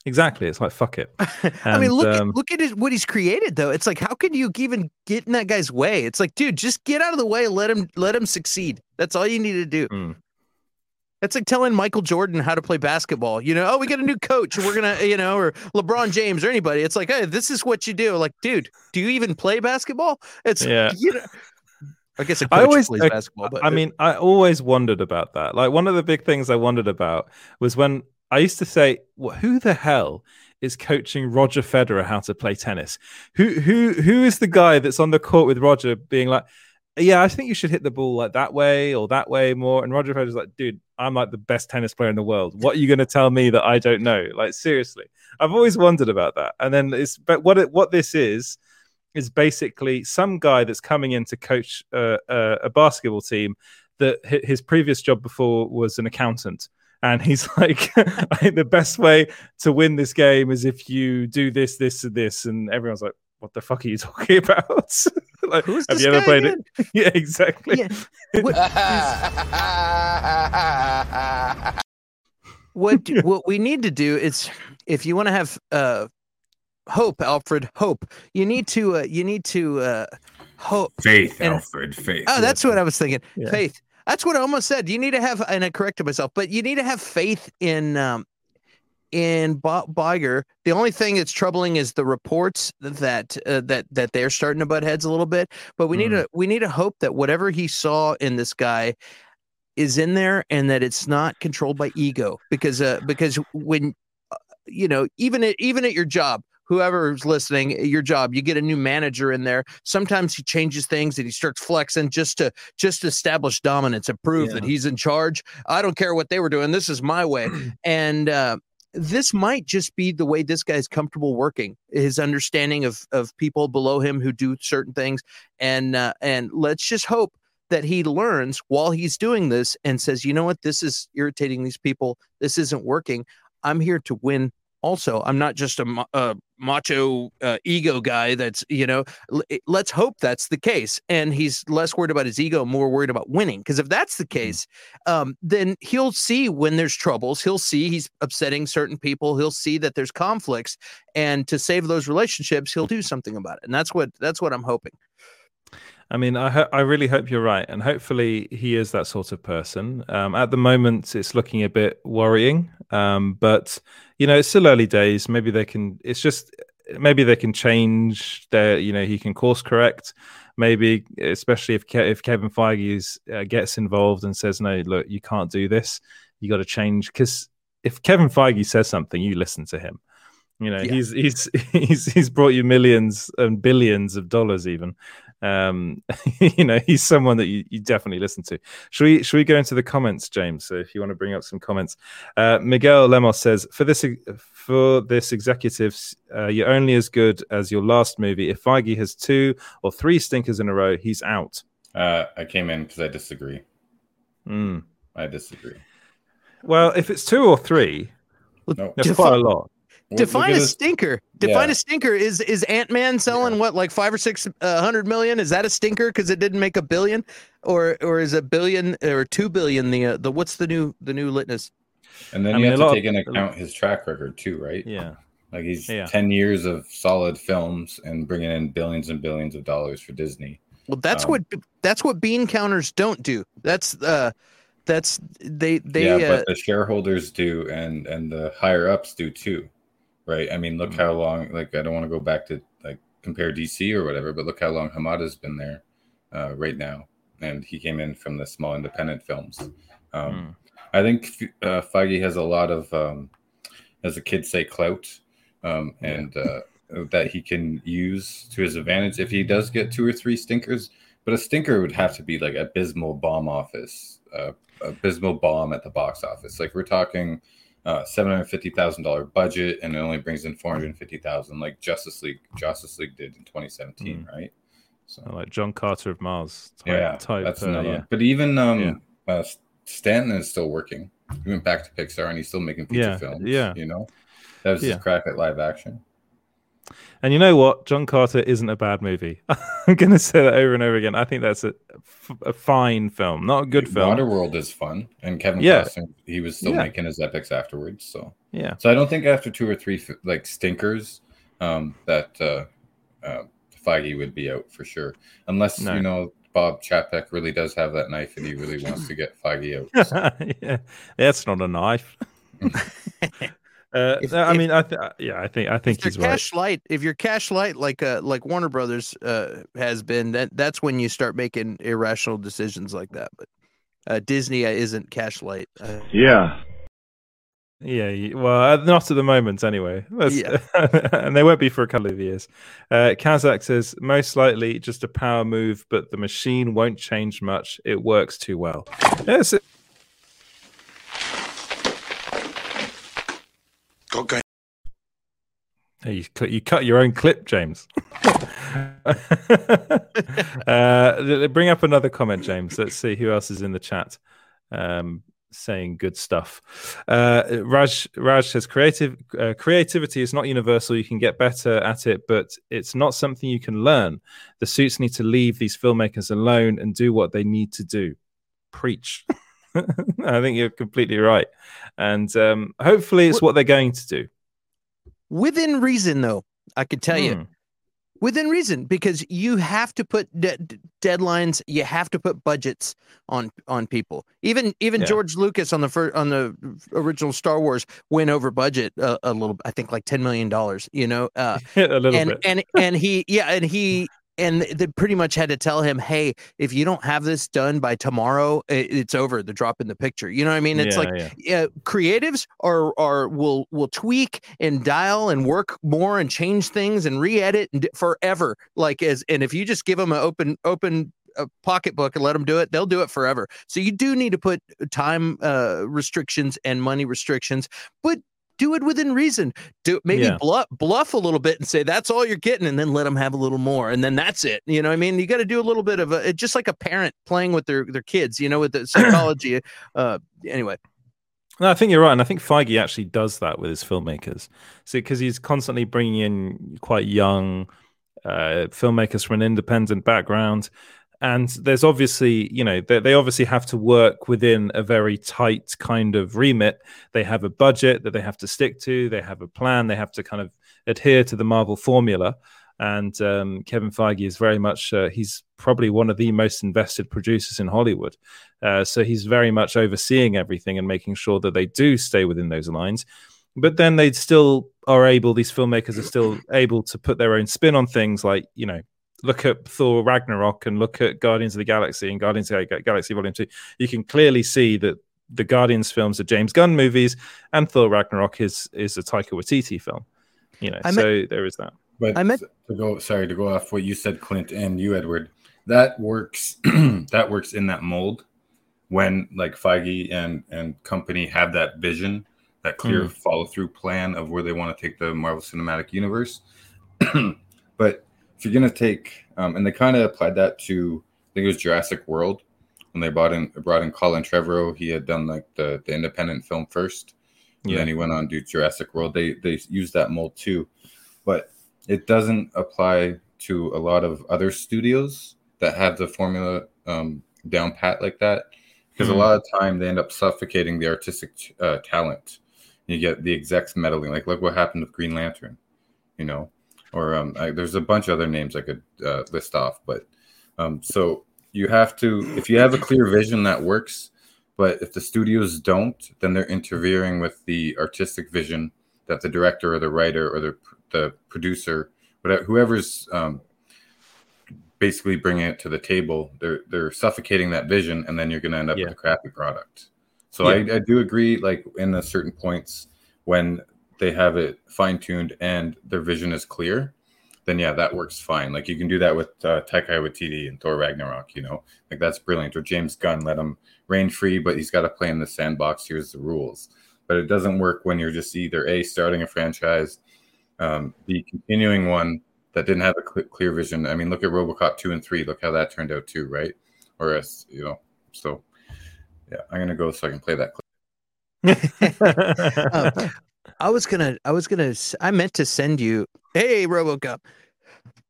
S1: Exactly. It's like fuck it.
S4: And, (laughs) I mean, look um, at, look at his, what he's created though. It's like how can you even get in that guy's way? It's like, dude, just get out of the way. Let him let him succeed. That's all you need to do. Mm. It's like telling Michael Jordan how to play basketball. You know, oh, we got a new coach. We're gonna, (laughs) you know, or LeBron James or anybody. It's like, hey, this is what you do. Like, dude, do you even play basketball? It's yeah. You know, I guess I always plays basketball, but
S1: I mean, I always wondered about that. Like one of the big things I wondered about was when I used to say, well, who the hell is coaching Roger Federer how to play tennis? Who who who is the guy that's on the court with Roger being like, yeah, I think you should hit the ball like that way or that way more. And Roger Federer's like, dude, I'm like the best tennis player in the world. What are you going to tell me that I don't know? Like seriously, I've always wondered about that. And then it's but what it, what this is is basically some guy that's coming in to coach a basketball team that his previous job before was an accountant and he's (laughs) like, I think the best way to win this game is if you do this, this, and this. And everyone's like, what the fuck are you (laughs) talking about? (laughs) like,
S4: Who's have you ever played again?
S1: it? yeah, exactly. Yeah.
S4: What, what, what we need to do is, if you want to have uh, hope, Alfred, hope, you need to uh, you need to uh, hope.
S3: Faith, and, Alfred, faith.
S4: Oh, that's what I was thinking. Yeah. Faith. That's what I almost said. You need to have, and I corrected myself, but you need to have faith in um, in Bob Iger. The only thing that's troubling is the reports that uh, that that they're starting to butt heads a little bit. But we mm. need to we need to hope that whatever he saw in this guy is in there and that it's not controlled by ego because uh because when uh, you know even at even at your job whoever's listening, your job, you get a new manager in there. Sometimes he changes things and he starts flexing just to just to establish dominance and prove yeah. that he's in charge. I don't care what they were doing. This is my way. (clears throat) and uh, this might just be the way this guy's comfortable working his understanding of of people below him who do certain things and uh, and let's just hope that he learns while he's doing this and says you know what this is irritating these people this isn't working i'm here to win also i'm not just a, a macho uh, ego guy that's you know l- let's hope that's the case. And he's less worried about his ego more worried about winning. Because if that's the mm-hmm. case um, then he'll see when there's troubles. He'll see he's upsetting certain people. He'll see that there's conflicts. And to save those relationships he'll do something about it. And that's what that's what i'm hoping
S1: I mean, I ho- I really hope you're right, and hopefully he is that sort of person. Um, at the moment, it's looking a bit worrying, um, but you know, it's still early days. Maybe they can. It's just maybe they can change their. You know, he can course correct. Maybe, especially if Ke- if Kevin Feige uh, gets involved and says, "No, look, you can't do this. You got to change." Because if Kevin Feige says something, you listen to him. You know, yeah. he's he's (laughs) he's he's brought you millions and billions of dollars even um, (laughs) you know, he's someone that you, you, definitely listen to. Should we should we go into the comments, James? So if you want to bring up some comments, uh, Miguel Lemos says for this for this executives, uh, you're only as good as your last movie. If Feige has two or three stinkers in a row, he's out.
S3: Uh, I came in because I disagree.
S1: Mm.
S3: I disagree.
S1: Well, if it's two or three, no. that's quite a lot.
S4: Define a stinker. Define yeah. a stinker. Is is Ant Man selling yeah. what like five or six uh, hundred million? Is that a stinker because it didn't make a billion, or or is a billion or two billion the uh, the what's the new the new litness?
S3: And then I you mean, have to take into account his track record too, right?
S1: Yeah,
S3: like he's yeah. ten years of solid films and bringing in billions and billions of dollars for Disney.
S4: Well, that's
S3: Um,
S4: what that's what bean counters don't do. That's uh that's they they
S3: yeah,
S4: uh,
S3: but the shareholders do, and and the higher ups do too, right? I mean, look
S4: Mm.
S3: how long. Like, I don't want to go back to like compare DC or whatever, but look how long Hamada's been there uh, right now, and he came in from the small independent films. Um,
S1: Mm.
S3: I think uh, Feige has a lot of, um, as the kids say, clout, um, and uh, that he can use to his advantage if he does get two or three stinkers. But a stinker would have to be like abysmal bomb office, uh, abysmal bomb at the box office. Like we're talking uh, seven hundred fifty thousand dollar budget, and it only brings in four hundred fifty thousand, like Justice League, Justice League did in twenty seventeen, right? So
S1: like John Carter of Mars. Type,
S3: yeah,
S1: type,
S3: that's
S1: uh,
S3: another.
S1: yeah.
S3: But even um, uh, Stanton is still working. He went back to Pixar, and he's still making feature
S1: Yeah,
S3: films.
S1: yeah.
S3: you know, that was
S1: Yeah.
S3: his crack at live action.
S1: And you know what? John Carter isn't a bad movie. (laughs) I'm going to say that over and over again. I think that's a, f- a fine film, not a good film.
S3: Waterworld is fun, and Kevin
S1: Yeah.
S3: Costner he was still
S1: Yeah.
S3: making his epics afterwards. So
S1: Yeah.
S3: so I don't think after two or three like stinkers, um, that uh, uh, Feige would be out for sure, unless
S1: No.
S3: you know Bob Chapek really does have that knife and he really wants to get Feige out. So, (laughs)
S1: yeah, that's not a knife. (laughs) uh,
S4: If-
S1: I
S4: if-
S1: mean, I th- yeah, I think I think
S4: if you're
S1: right.
S4: cash light, if you're cash light like uh like Warner Brothers uh has been, that that's when you start making irrational decisions like that. But uh, Disney uh, isn't cash light. Uh,
S2: Yeah.
S1: Yeah, well, uh, not at the moment, anyway. Let's- (laughs) and they won't be for a couple of years. Uh, Kazakh says most likely just a power move, but the machine won't change much. It works too well. Yes, it-
S2: Cocaine.
S1: Hey, you cut you cut your own clip, James. (laughs) uh, bring up another comment, James. Let's see who else is in the chat um, saying good stuff. Uh, Raj Raj says creative uh, creativity is not universal. You can get better at it, but it's not something you can learn. The suits need to leave these filmmakers alone and do what they need to do. Preach. (laughs) I think you're completely right, and um, hopefully it's what they're going to do.
S4: within reason, though, I could tell you
S1: Hmm.
S4: within reason because you have to put de- deadlines you have to put budgets on on people even even
S1: Yeah.
S4: george lucas on the first on the original star wars went over budget a, a little i think like 10 million dollars you know uh (laughs)
S1: a little
S4: and
S1: bit.
S4: and and he yeah and he and they pretty much had to tell him hey if you don't have this done by tomorrow it's over the drop in the picture you know what i mean it's
S1: Yeah,
S4: like
S1: yeah.
S4: yeah, creatives are are will will tweak and dial and work more and change things and re-edit and d- forever. Like as and if you just give them an open open uh, pocketbook and let them do it, they'll do it forever. So you do need to put time uh, restrictions and money restrictions, but do it within reason. Do maybe
S1: Yeah.
S4: bluff bluff a little bit and say that's all you're getting, and then let them have a little more, and then that's it. You know, what I mean, you got to do a little bit of a just like a parent playing with their their kids. You know, with the (clears throat) psychology. uh, anyway.
S1: No, I think you're right, and I think Feige actually does that with his filmmakers. So because he's constantly bringing in quite young uh, filmmakers from an independent background, and there's obviously, you know, they, they obviously have to work within a very tight kind of remit. They have a budget that they have to stick to. They have a plan. They have to kind of adhere to the Marvel formula. And um, Kevin Feige is very much, uh, he's probably one of the most invested producers in Hollywood. Uh, so he's very much overseeing everything and making sure that they do stay within those lines. But then they still are able, these filmmakers are still able to put their own spin on things like, you know, look at Thor Ragnarok and look at Guardians of the Galaxy and Guardians of the Galaxy Volume 2. You can clearly see that the Guardians films are James Gunn movies and Thor Ragnarok is is a Taika Waititi film. You know,
S4: I
S1: so
S4: meant-
S1: there is that.
S3: But
S4: I meant-
S3: to go, sorry to go off what you said, Clint, and you, Edward. That works. (clears throat) that works in that mold when like Feige and and company have that vision, that clear
S1: Mm.
S3: follow through plan of where they want to take the Marvel Cinematic Universe. (clears throat) but if you're gonna take, um, and they kind of applied that to, I think it was Jurassic World when they brought in brought in Colin Trevorrow. He had done like the the independent film first, and
S1: Yeah.
S3: then he went on to do Jurassic World. They they used that mold too, but it doesn't apply to a lot of other studios that have the formula um, down pat like that because
S1: Mhm.
S3: a lot of time they end up suffocating the artistic uh, talent you get the execs meddling like look what happened with green lantern you know or um, I, there's a bunch of other names i could uh, list off but Um, so you have to, if you have a clear vision that works, but if the studios don't, then they're interfering with the artistic vision that the director or the writer or the the producer, whatever, whoever's um, basically bringing it to the table, they're they're suffocating that vision, and then you're going to end up
S1: Yeah.
S3: with a crappy product. So I, I do agree, like in the certain points when they have it fine tuned and their vision is clear, then yeah, that works fine. Like you can do that with uh, Taika Waititi and Thor Ragnarok. You know, like that's brilliant. Or James Gunn, let him reign free, but he's got to play in the sandbox. Here's the rules. But it doesn't work when you're just either a starting a franchise, um, b continuing one that didn't have a cl- clear vision. I mean, look at RoboCop two and three. Look how that turned out too, right? Or as you know, so yeah, I'm gonna go so I can play that clip.
S4: Uh, (laughs) (laughs) I was gonna, I was gonna, I meant to send you. Hey, RoboCop.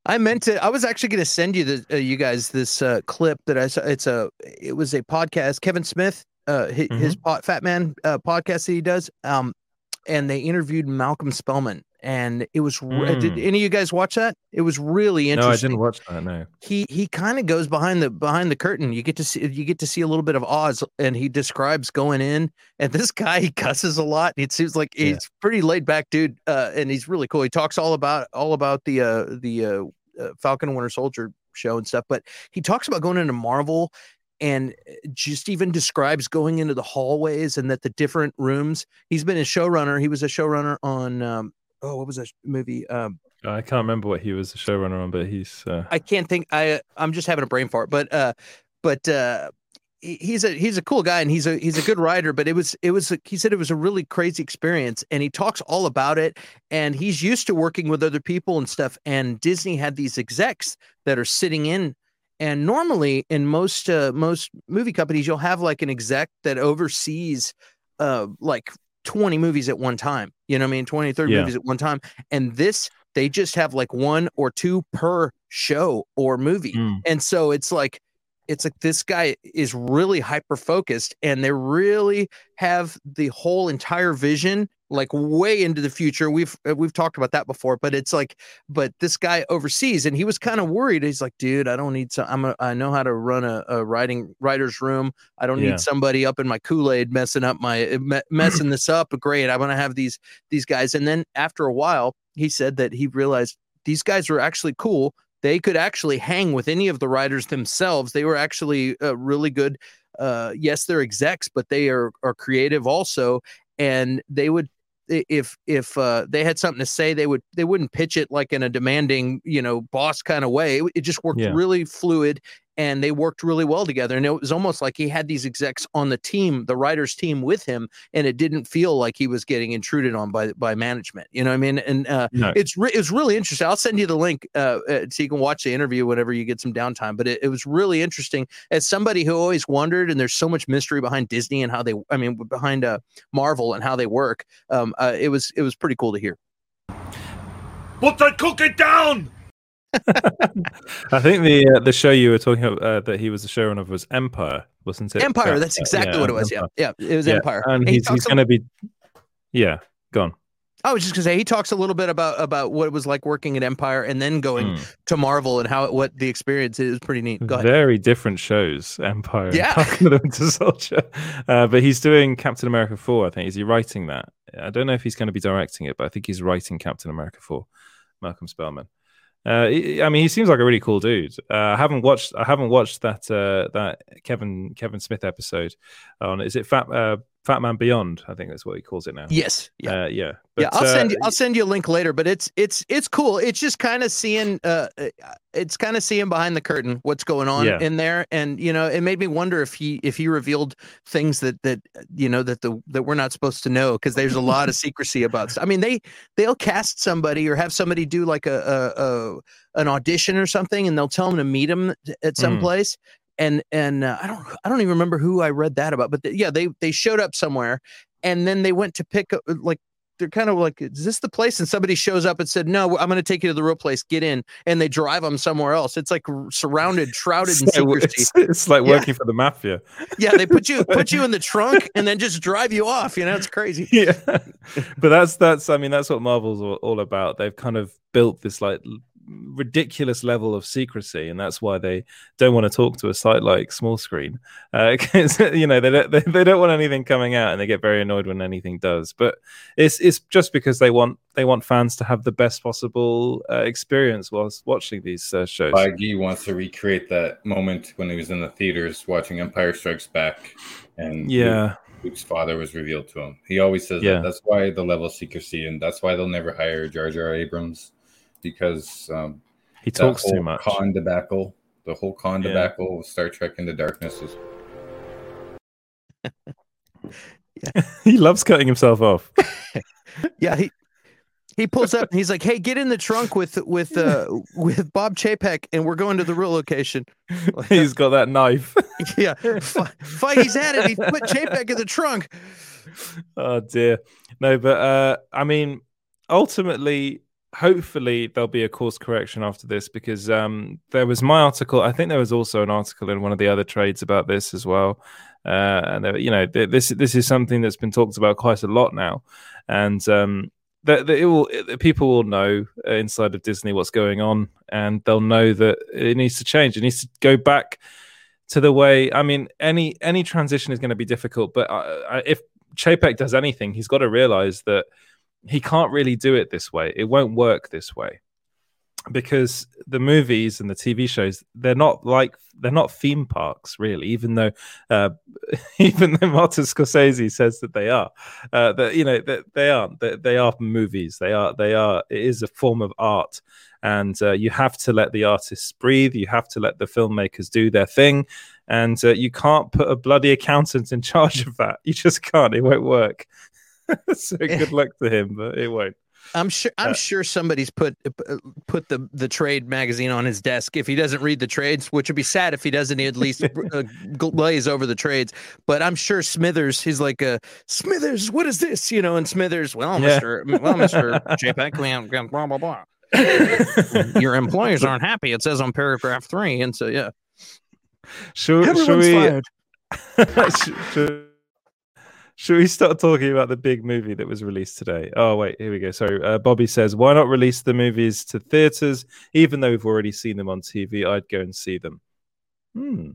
S4: I meant to. I was actually gonna send you the, uh, you guys, this uh, clip that I saw. It's a, it was a podcast. Kevin Smith, uh, his, his pot, Fat Man uh, podcast that he does. Um, and they interviewed Malcolm Spellman, and it was. re- Did
S1: Mm.
S4: any of you guys watch that? It was really interesting.
S1: no, I didn't watch that. No.
S4: he he kind of goes behind the behind the curtain. You get to see you get to see a little bit of Oz, and he describes going in. And this (laughs) guy he cusses a lot. It seems like
S1: Yeah.
S4: he's pretty laid back dude, uh, and he's really cool. He talks all about all about the uh, the uh, uh, Falcon Winter Soldier show and stuff. But he talks about going into Marvel. And uh, just even describes going into the hallways and that the different rooms. He's been a showrunner. He was a showrunner on um, oh, what was that movie? Um,
S1: I can't remember what he was a showrunner on, but he's. Uh,
S4: I can't think. I I'm just having a brain fart, but uh, but uh, he's a he's a cool guy and he's a he's a good writer. But it was it was a- he said it was a really crazy experience, and he talks all about it. And he's used to working with other people and stuff. And Disney had these execs that are sitting in. And normally, in most uh, most movie companies, you'll have like an exec that oversees uh, like 20 movies at one time. You know what I mean? 20, 30
S1: Yeah.
S4: movies at one time. And this, they just have like one or two per show or movie.
S1: mm,
S4: And so it's like, it's like this guy is really hyper focused and they really have the whole entire vision like way into the future. We've uh, we've talked about that before, but it's like, but this guy overseas and he was kind of worried. He's like, dude, I don't need some. I'm a, I know how to run a, a writing writer's room. I don't
S1: Yeah.
S4: need somebody up in my Kool Aid messing up my me- messing this up. Great, I'm gonna have these these guys. And then after a while, he said that he realized these guys were actually cool. They could actually hang with any of the writers themselves. They were actually uh, really good. Uh, yes, they're execs, but they are are creative also, and they would if if uh, they had something to say, they would they wouldn't pitch it like in a demanding you know boss kind of way. It, it just worked
S1: Yeah.
S4: really fluid, and they worked really well together. And it was almost like he had these execs on the team, the writers team with him, and it didn't feel like he was getting intruded on by by management. You know what I mean? And uh,
S1: no.
S4: it's re- it's really interesting. I'll send you the link uh, uh, so you can watch the interview whenever you get some downtime. But it, it was really interesting as somebody who always wondered, and there's so much mystery behind Disney and how they, I mean, behind uh, Marvel and how they work. Um, uh, it was it was pretty cool to hear.
S2: Put that cookie down!
S1: I think the uh, the show you were talking about uh, that he was the showrunner of was Empire, wasn't it?
S4: Empire.
S1: Uh,
S4: That's exactly what it was.
S1: Empire.
S4: Yeah, yeah, it was
S1: Yeah,
S4: Empire.
S1: and
S4: And
S1: he's,
S4: talks
S1: he's going to be. Yeah, gone.
S4: I was just gonna say he talks a little bit about about what it was like working at Empire and then going
S1: Mm.
S4: to Marvel and how it, what the experience is. Pretty neat. Go ahead.
S1: Very different shows, Empire
S4: Yeah.
S1: and Falcon the Winter Soldier. Uh, but he's doing Captain America 4, I think. Is he writing that? I don't know if he's going to be directing it, but I think he's writing Captain America 4, Malcolm Spellman. Uh, I mean, he seems like a really cool dude. Uh, I haven't watched. I haven't watched that uh, that Kevin Kevin Smith episode on. Is it Fat uh, Fat Man Beyond? I think that's what he calls it now.
S4: Yes. Yeah.
S1: Uh, yeah.
S4: yeah, I'll send
S1: uh,
S4: you. I'll send you a link later. But it's it's it's cool. It's just kind of seeing. Uh, uh, it's kind of seeing behind the curtain what's going on
S1: Yeah.
S4: in there, and you know, it made me wonder if he if he revealed things that that you know that the that we're not supposed to know because there's a lot of secrecy about. Stuff. I mean, they they'll cast somebody or have somebody do like a a, a an audition or something, and they'll tell them to meet him at some
S1: Mm.
S4: place. And and uh, I don't I don't even remember who I read that about, but th- yeah, they they showed up somewhere, and then they went to pick up like they're kind of like, is this the place? And somebody shows up and said, no, I'm going to take you to the real place. Get in, and they drive them somewhere else. It's like surrounded, (laughs) shrouded in secrecy.
S1: it's, it's like
S4: Yeah.
S1: working for the mafia.
S4: yeah, they put you put you in the (laughs) trunk and then just drive you off. You know, it's crazy. (laughs)
S1: yeah but that's that's i mean that's what marvel's all, about they've kind of built this like ridiculous level of secrecy, and that's why they don't want to talk to a site like Small Screen uh, (laughs) you know they don't they, they don't want anything coming out, and they get very annoyed when anything does. But it's it's just because they want they want fans to have the best possible uh, experience whilst watching these uh, shows.
S3: Feige wants to recreate that moment when he was in the theaters watching Empire Strikes Back, and
S1: yeah.
S3: Luke, Luke's father was revealed to him. He always says
S1: Yeah.
S3: that. That's why the level of secrecy, and that's why they'll never hire Jar Jar Abrams because um,
S1: He talks too
S3: whole
S1: much.
S3: Con debacle, the whole con
S1: Yeah.
S3: debacle with Star Trek Into Darkness was (laughs)
S1: he loves cutting himself off. (laughs)
S4: Yeah, he he pulls up and he's like, "Hey, get in the trunk with with uh with Bob Chapek, and we're going to the real location." (laughs)
S1: He's got that knife.
S4: yeah, Fe- Feige's had it. He put Chapek in the trunk.
S1: oh dear no but uh i mean ultimately hopefully there'll be a course correction after this because um there was my article i think there was also an article in one of the other trades about this as well. Uh and there, you know th- this this is something that's been talked about quite a lot now. And um that, it will it- people will know uh, inside of disney what's going on and they'll know that it needs to change. It needs to go back to the way i mean any any transition is going to be difficult but uh, I- if Chapek does anything, he's got to realize that he can't really do it this way. It won't work this way because the movies and the TV shows they're not like they're not theme parks really. Even though uh, (laughs) even though Martin Scorsese says that they are, uh, that you know that they aren't. They, they are movies. They are they are. It is a form of art. And uh, you have to let the artists breathe. You have to let the filmmakers do their thing and uh, you can't put a bloody accountant in (laughs) charge of that. You just can't. It won't work. (laughs) so good luck to him, but it won't.
S4: I'm sure. I'm
S1: Uh,
S4: sure somebody's put uh, put the the trade magazine on his desk. If he doesn't read the trades, which would be sad if he doesn't, he at least (laughs) uh, glaze over the trades. But I'm sure Smithers, he's like, uh, Smithers, what is this? You know, and Smithers, well,
S1: Yeah.
S4: Mister, well, Mister (laughs) Chapek, blah blah blah. Your employees aren't happy. It says on paragraph three, and so yeah,
S1: Should, should
S4: everyone's
S1: we?
S4: fired.
S1: should, should- should we start talking about the big movie that was released today? Oh wait, here we go. Sorry, uh, Bobby says, "Why not release the movies to theaters? Even though we've already seen them on TV, I'd go and see them." Hmm.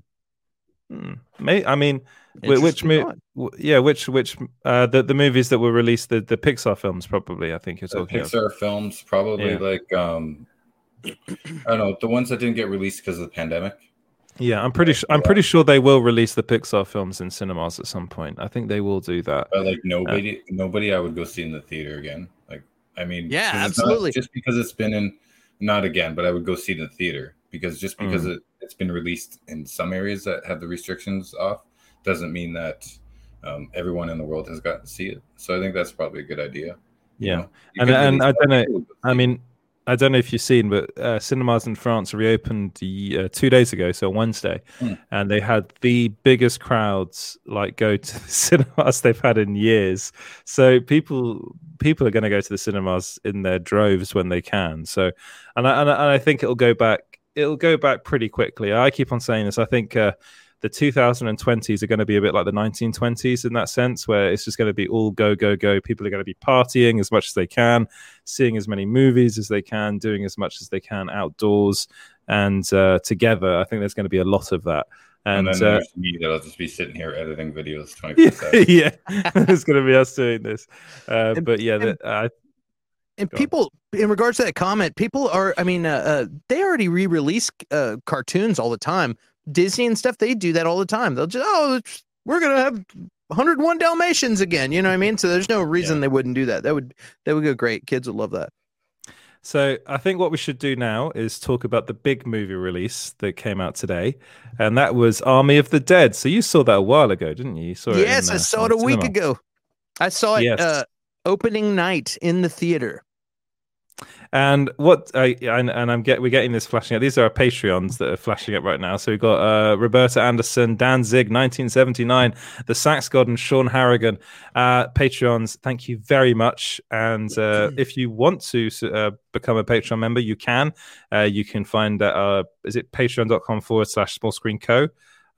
S1: Hmm. May I mean, which movie? Yeah, which which uh the the movies that were released the the Pixar films probably. I think you're
S3: the
S1: talking. of.
S3: Pixar films, probably
S1: Yeah.
S3: like um, (clears throat) I don't know the ones that didn't get released because of the pandemic.
S1: Yeah, I'm pretty. Su- I'm pretty sure they will release the Pixar films in cinemas at some point. I think they will do that.
S3: But like nobody, nobody, I would go see in the theater again. Like, I mean,
S4: yeah,
S3: it's not-
S4: absolutely.
S3: just because it's been in, not again, but I would go see it in the theater because just because
S1: Mm.
S3: it, it's been released in some areas that have the restrictions off doesn't mean that um, everyone in the world has gotten to see it. So I think that's probably a good idea. you
S1: Yeah,
S3: know?
S1: And and I don't know.
S3: people would go
S1: I
S3: see it.
S1: mean, I don't know if you've seen, but uh, cinemas in France reopened the, uh, two days ago, so Wednesday,
S3: Hmm.
S1: and they had the biggest crowds like go to the (laughs) cinemas they've had in years. So people people are going to go to the cinemas in their droves when they can. So, and I, and I, and I think it'll go back. It'll go back pretty quickly. I keep on saying this. I think. Uh, the 2020s are going to be a bit like the 1920s in that sense, where it's just going to be all go, go, go. People are going to be partying as much as they can, seeing as many movies as they can, doing as much as they can outdoors and uh, together. I think there's going to be a lot of that.
S3: and,
S1: And,
S3: then
S1: uh,
S3: there's me that'll just be sitting here editing videos 24
S1: yeah, (laughs)
S3: 7.
S1: yeah, it's going to be us doing this. Uh,
S4: And-
S1: but yeah,
S4: and-
S1: that, uh,
S4: and
S1: Go on.
S4: people in regards to that comment, people are. I mean, uh, uh, they already re-release uh, cartoons all the time. Disney and stuff, they do that all the time. They'll just oh, we're gonna have 101 Dalmatians again. You know what I mean? So there's no reason
S1: Yeah.
S4: they wouldn't do that. That would that would go great. Kids would love that.
S1: So I think what we should do now is talk about the big movie release that came out today, and that was Army of the Dead. So you saw that a while ago, didn't you? you saw it in,
S4: yes, I
S1: uh,
S4: saw it a week
S1: cinema.
S4: ago. I saw it
S1: Yes.
S4: uh, opening night in the theater.
S1: And what I and, and I'm get we're getting this flashing up. These are our Patreons that are flashing up right now. So we've got uh, Roberta Anderson, Dan Zig, 1979, the Sax God, and Sean Harrigan. Uh, Patreons, thank you very much. And uh, if you want to uh, become a Patreon member, you can. Uh, you can find that. Uh, is it patreon.com forward slash small screen co?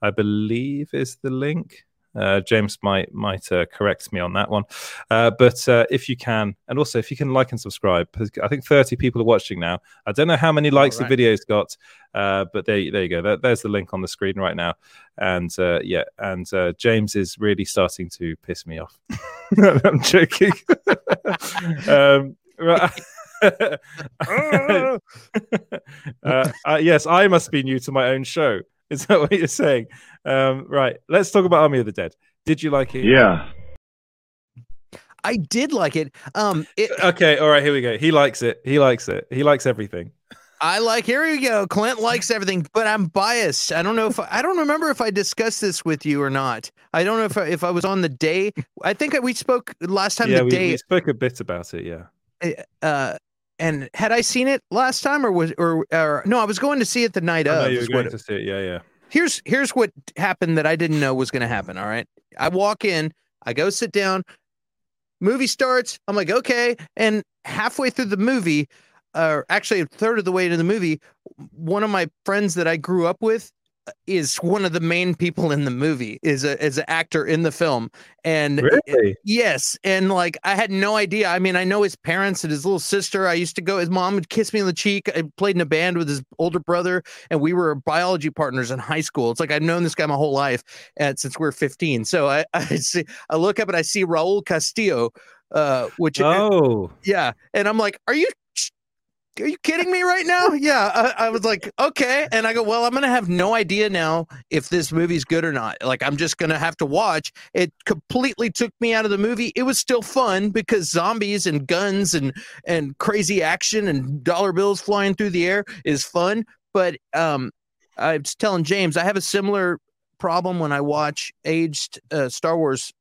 S1: I believe is the link. Uh, James might might uh, correct me on that one, uh, but uh, if you can, and also if you can like and subscribe, I think thirty people are watching now. I don't know how many likes
S4: right.
S1: the video's got, uh, but there there you go. There, there's the link on the screen right now, and uh, yeah, and uh, James is really starting to piss me off. (laughs) I'm joking. (laughs) um, right. (laughs) uh, uh, yes, I must be new to my own show. Is that what you're saying? Um, right. Let's talk about Army of the Dead. Did you like it?
S2: Yeah.
S4: I did like it. Um, it,
S1: Okay. All right. Here we go. He likes it. He likes it. He likes everything.
S4: I like. Here we go. Clint likes everything, but I'm biased. I don't know if I don't remember if I discussed this with you or not. I don't know if I, if I was on the day. I think we spoke last time.
S1: yeah,
S4: the
S1: we,
S4: day.
S1: we spoke a bit about it. Yeah.
S4: uh, and had I seen it last time, or was or, or no? I was going to see it the night of.
S1: you were going to see it. Yeah. Yeah.
S4: here's here's what happened that I didn't know was going to happen. All right, I walk in, I go sit down. Movie starts. I'm like, okay, and halfway through the movie, or actually a third of the way to the movie, one of my friends that I grew up with uh, is one of the main people in the movie. is a is an actor in the film, and
S1: Really?
S4: Yes, and like I had no idea. I mean, I know his parents and his little sister. I used to go. His mom would kiss me on the cheek. I played in a band with his older brother, and we were biology partners in high school. It's like I've known this guy my whole life, and since we are 15. So I (laughs) I see I look up and I see Raul Castillo, uh, which
S1: Oh.
S4: yeah, and I'm like, are you? Are you kidding me right now? (laughs) Yeah, I, I was like, okay, and I go, well, I'm gonna have no idea now if this movie's good or not. Like, I'm just gonna have to watch. It completely took me out of the movie. It was still fun because zombies and guns and and crazy action and dollar bills flying through the air is fun. But um, I was telling James, I have a similar problem when I watch aged uh, Star Wars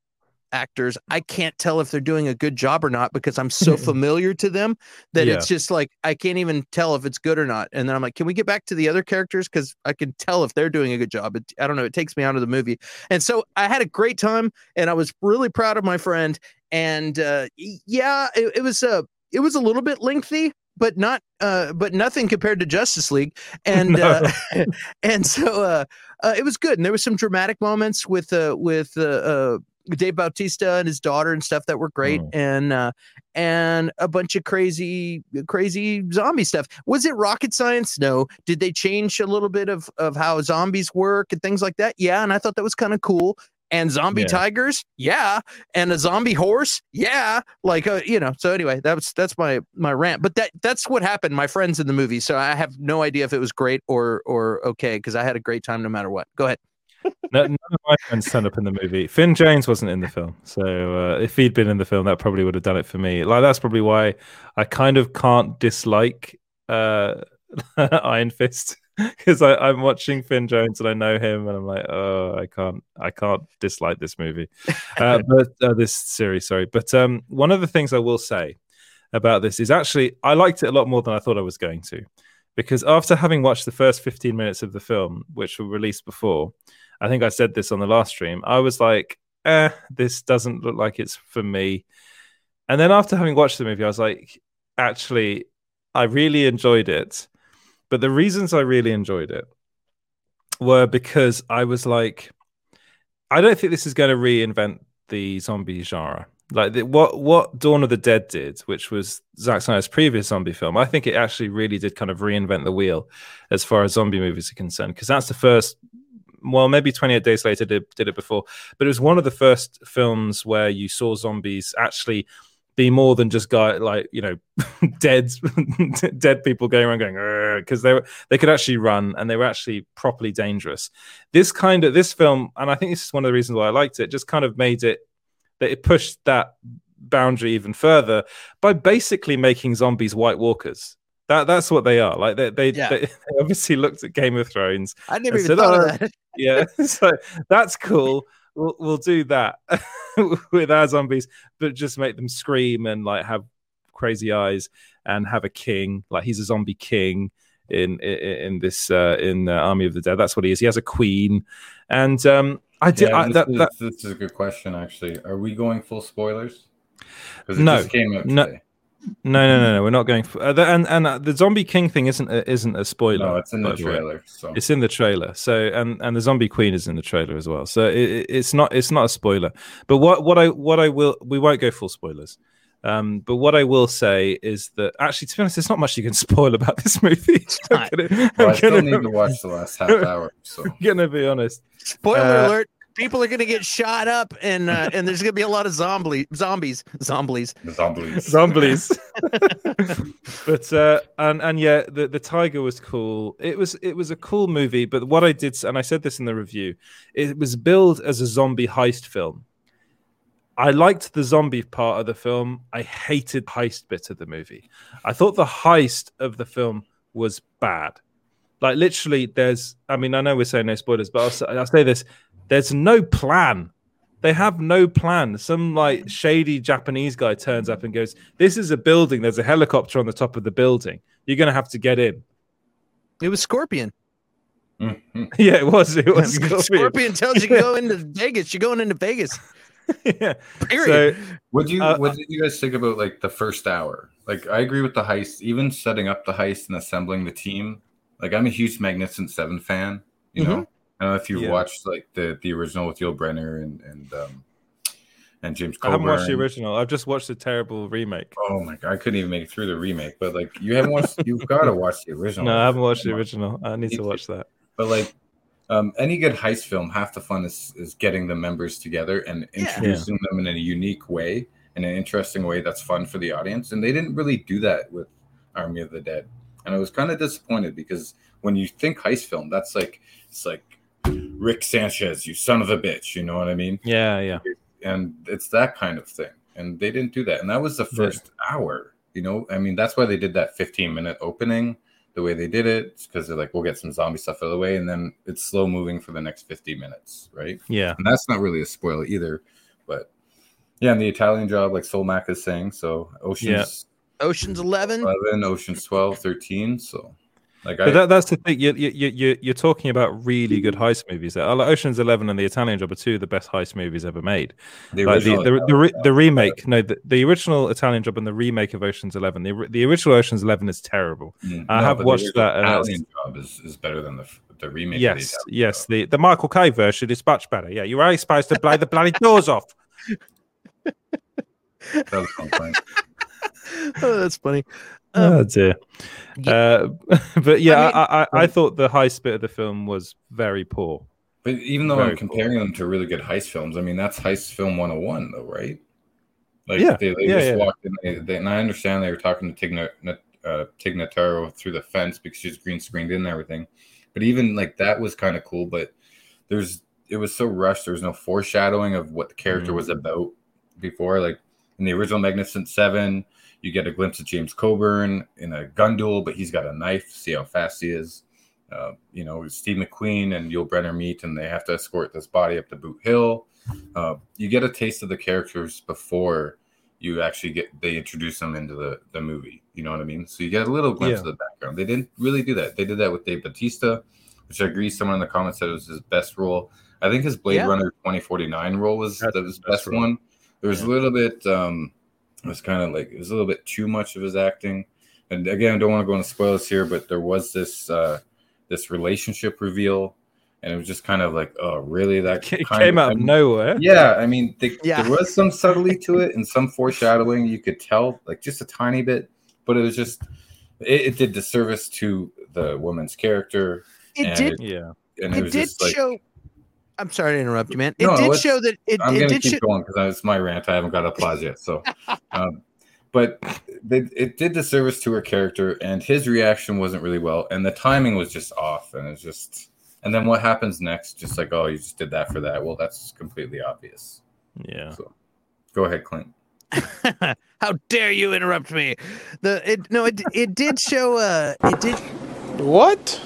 S4: actors. I can't tell if they're doing a good job or not because I'm so (laughs) familiar to them that
S1: Yeah.
S4: it's just like I can't even tell if it's good or not. And then I'm like, can we get back to the other characters because I can tell if they're doing a good job. It, I don't know. It takes me out of the movie. And so I had a great time, and I was really proud of my friend. And uh, yeah, it, it was uh, it was a little bit lengthy. But not, uh, but nothing compared to Justice League, (laughs) and uh, (laughs) and so uh, uh, it was good. And there was some dramatic moments with uh, with uh, uh, Dave Bautista and his daughter and stuff that were great, and uh, and a bunch of crazy crazy zombie stuff. Was it rocket science? No. Did they change a little bit of of how zombies work and things like that? Yeah, and I thought that was kind of cool. And zombie
S1: Yeah.
S4: tigers, yeah, and a zombie horse, yeah, like uh, you know. So anyway, that's that's my my rant. But that that's what happened. My friends in the movie, so I have no idea if it was great or or okay because I had a great time no matter what. Go ahead.
S1: No, none of my friends turned up in the movie. Finn Jones wasn't in the film, so uh, if he'd been in the film, that probably would have done it for me. Like that's probably why I kind of can't dislike uh, (laughs) Iron Fist because I'm watching Finn Jones and I know him, and I'm like, oh, I can't, I can't dislike this movie, uh, (laughs) but uh, this series, sorry. But um, one of the things I will say about this is actually I liked it a lot more than I thought I was going to, because after having watched the first 15 minutes of the film, which were released before. I think I said this on the last stream. I was like, eh, this doesn't look like it's for me. And then after having watched the movie, I was like, actually, I really enjoyed it. But the reasons I really enjoyed it were because I was like, I don't think this is going to reinvent the zombie genre. Like the, what what Dawn of the Dead did, which was Zack Snyder's previous zombie film, I think it actually really did kind of reinvent the wheel as far as zombie movies are concerned. Because that's the first well, maybe 28 Days Later did, did it before, but it was one of the first films where you saw zombies actually be more than just guy like you know (laughs) dead (laughs) dead people going around going because they were they could actually run and they were actually properly dangerous. This kind of this film, and I think this is one of the reasons why I liked it, just kind of made it that it pushed that boundary even further by basically making zombies White Walkers. That that's what they are. Like they they,
S4: Yeah.
S1: they, (laughs) they obviously looked at Game of Thrones.
S4: I never even
S1: said,
S4: thought
S1: "Oh,
S4: of that. (laughs)
S1: yeah, (laughs) so that's cool. We'll we'll do that with our zombies, but just make them scream and like have crazy eyes and have a king. Like he's a zombie king in in, in this uh, in uh, Army of the Dead. That's what he is. He has a queen, and um, I did
S3: Yeah,
S1: I,
S3: this,
S1: that,
S3: is,
S1: that
S3: this is a good question, actually. Are we going full spoilers? Because it
S1: No,
S3: just came out today.
S1: No, no, no, no. No. We're not going. For, uh, the, and and uh, the Zombie King thing isn't a, isn't a spoiler.
S3: No, it's in the
S1: by the
S3: trailer. So
S1: It's in the trailer. So and and the Zombie Queen is in the trailer as well. So it, it- it's not it's not a spoiler. But what what I what I will we won't go full spoilers. Um, but what I will say is that actually, to be honest, there's not much you can (laughs) spoil about this movie. (laughs) I'm
S4: not.
S1: gonna,
S3: well,
S1: I'm
S3: I still
S1: gonna-
S3: need to watch the last half hour. So (laughs)
S1: I'm gonna be honest.
S4: Spoiler
S1: Uh,
S4: alert: people are gonna get shot up, and uh, and there's gonna be a lot of zombie zombies, zombies.
S3: zombies.
S1: zombies (laughs) (laughs) but uh and and yeah the the tiger was cool. It was it was a cool movie but what i did and i said this in the review it was billed as a zombie heist film. I liked the zombie part of the film. I hated the heist bit of the movie. I thought the heist of the film was bad. Like literally there's i mean i know we're saying no spoilers but i'll, I'll say this there's no plan they have no plan. Some like shady Japanese guy turns up and goes, "This is a building. There's a helicopter on the top of the building. You're gonna have to get in."
S4: It was Scorpion.
S3: Mhm. (laughs)
S1: yeah, it was. It was (laughs)
S4: Scorpion.
S1: Scorpion.
S4: tells you to go (laughs) into Vegas. You're going into Vegas.
S1: yeah.
S4: Period.
S1: So
S3: What do you
S1: Uh,
S3: what did you guys think about like the first hour? Like I agree with the heist, even setting up the heist and assembling the team. Like I'm a huge Magnificent Seven fan. You know, I don't know if you
S1: Yeah.
S3: watched like the the original with Yul Brynner and and um and James
S1: I haven't watched the original. I've just watched the terrible remake.
S3: Oh my god, I couldn't even make it through the remake. But like you haven't watched, (laughs) you've got to watch the original.
S1: No, I haven't watched the original. I need to watch that.
S3: But like um, any good heist film, half the fun is, is getting the members together and
S4: Yeah.
S3: introducing them in a unique way, in an interesting way that's fun for the audience. And they didn't really do that with Army of the Dead. And I was kind of disappointed because when you think heist film, that's like it's like Rick Sanchez, you son of a bitch. You know what I mean?
S1: Yeah, yeah.
S3: and it's that kind of thing and they didn't do that and that was the
S1: Yeah.
S3: first hour you know i mean that's why they did that 15 minute opening the way they did it because they're like we'll get some zombie stuff out of the way and then it's slow moving for the next 50 minutes right
S1: Yeah.
S3: and that's not really a spoiler either but yeah and the italian job like soul mac is saying so oceans
S4: Ocean's Eleven.
S3: 11 oceans 12 13 so like I,
S1: But that, that's the thing. You, you, you, you- you're talking about really good heist movies. There. Like Ocean's Eleven and The Italian Job are two of the best heist movies ever made.
S3: the
S1: Like the,
S3: original
S1: the, the, re- the remake, no, the, the original Italian Job and the remake of Ocean's Eleven. The, the original Ocean's Eleven is terrible.
S3: mm,
S1: I
S3: no,
S1: have
S3: but the
S1: watched
S3: original
S1: that, and
S3: Italian job is, is better than the the remake of the
S1: Yes, yes.
S3: Job.
S1: The the Michael Caine version is much better. Yeah, you're only supposed to blow the bloody doors off. (laughs) (laughs)
S3: That was fun,
S4: Oh, that's funny. Um,
S1: oh dear. Uh, (laughs) but yeah, I, I, I, thought the heist bit of the film was very poor.
S3: But even though
S1: Very
S3: I'm comparing them to really good heist films, I mean that's heist film 101, though, right? Like
S1: Yeah,
S3: they, they
S1: yeah,
S3: just
S1: yeah.
S3: walked in, they, they, and I understand they were talking to Tig, Nat- uh, Tig through the fence because she's green screened in and everything. But even like that was kind of cool. But there's it was so rushed. There was no foreshadowing of what the character
S1: Mm.
S3: was about before. Like in the original Magnificent Seven, you get a glimpse of James Coburn in a gun duel, but he's got a knife. See how fast he is. Uh, you know, Steve McQueen and Yul Brynner meet, and they have to escort this body up to Boot Hill. Uh, you get a taste of the characters before you actually get they introduce them into the the movie. You know what I mean? So you get a little glimpse
S1: Yeah.
S3: of the background. They didn't really do that. They did that with Dave Batista, which I agree. Someone in the comments said it was his best role. I think his Blade
S4: Yeah.
S3: Runner 2049 role was
S1: That's
S3: the,
S1: best
S3: best one. There was
S1: Yeah.
S3: a little bit. um It was kind of like it was a little bit too much of his acting. And again, I don't want to go into spoilers here, but there was this uh this relationship reveal, and it was just kind of like, oh, really? That
S1: It
S3: kind
S1: came out
S3: I
S1: of nowhere.
S3: yeah, I mean, they,
S4: Yeah.
S3: there was some subtlety to it and some foreshadowing. You could tell, like just a tiny bit, but it was just it, it did disservice to the woman's character,
S4: it
S3: and
S4: did.
S3: it,
S1: Yeah.
S3: and it,
S4: It
S3: was
S4: did
S3: just like
S4: show. I'm sorry to interrupt you, man. It
S3: No,
S4: did
S3: it's-
S4: show that it,
S3: I'm
S4: it
S3: gonna
S4: did
S3: keep
S4: show.
S3: going because it's my rant. I haven't got applause yet, so. (laughs) um, but they, it did disservice to her character, and his reaction wasn't really well, and the timing was just off, and it's just. And then what happens next? Just like, oh, you just did that for that. Well, that's completely obvious.
S1: Yeah.
S3: So, go ahead, Clint. (laughs)
S4: How dare you interrupt me? The it no it it did show uh it did
S6: What?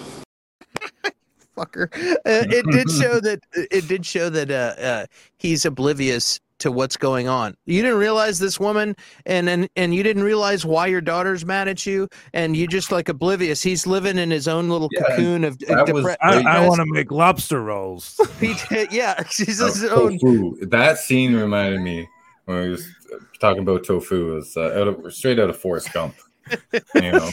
S4: Fucker uh, it did (laughs) show that it did show that uh, uh he's oblivious to what's going on. You didn't realize this woman and and and you didn't realize why your daughter's mad at you and you just like oblivious. He's living in his own little
S3: Yeah,
S4: cocoon of
S3: that was I- I
S4: depressed-
S1: to make lobster rolls. (laughs)
S4: he- did, yeah, (laughs) she's
S3: Oh,
S4: his own
S3: tofu. That scene reminded me when he was talking about tofu was uh, out of straight out of Forrest Gump. you know,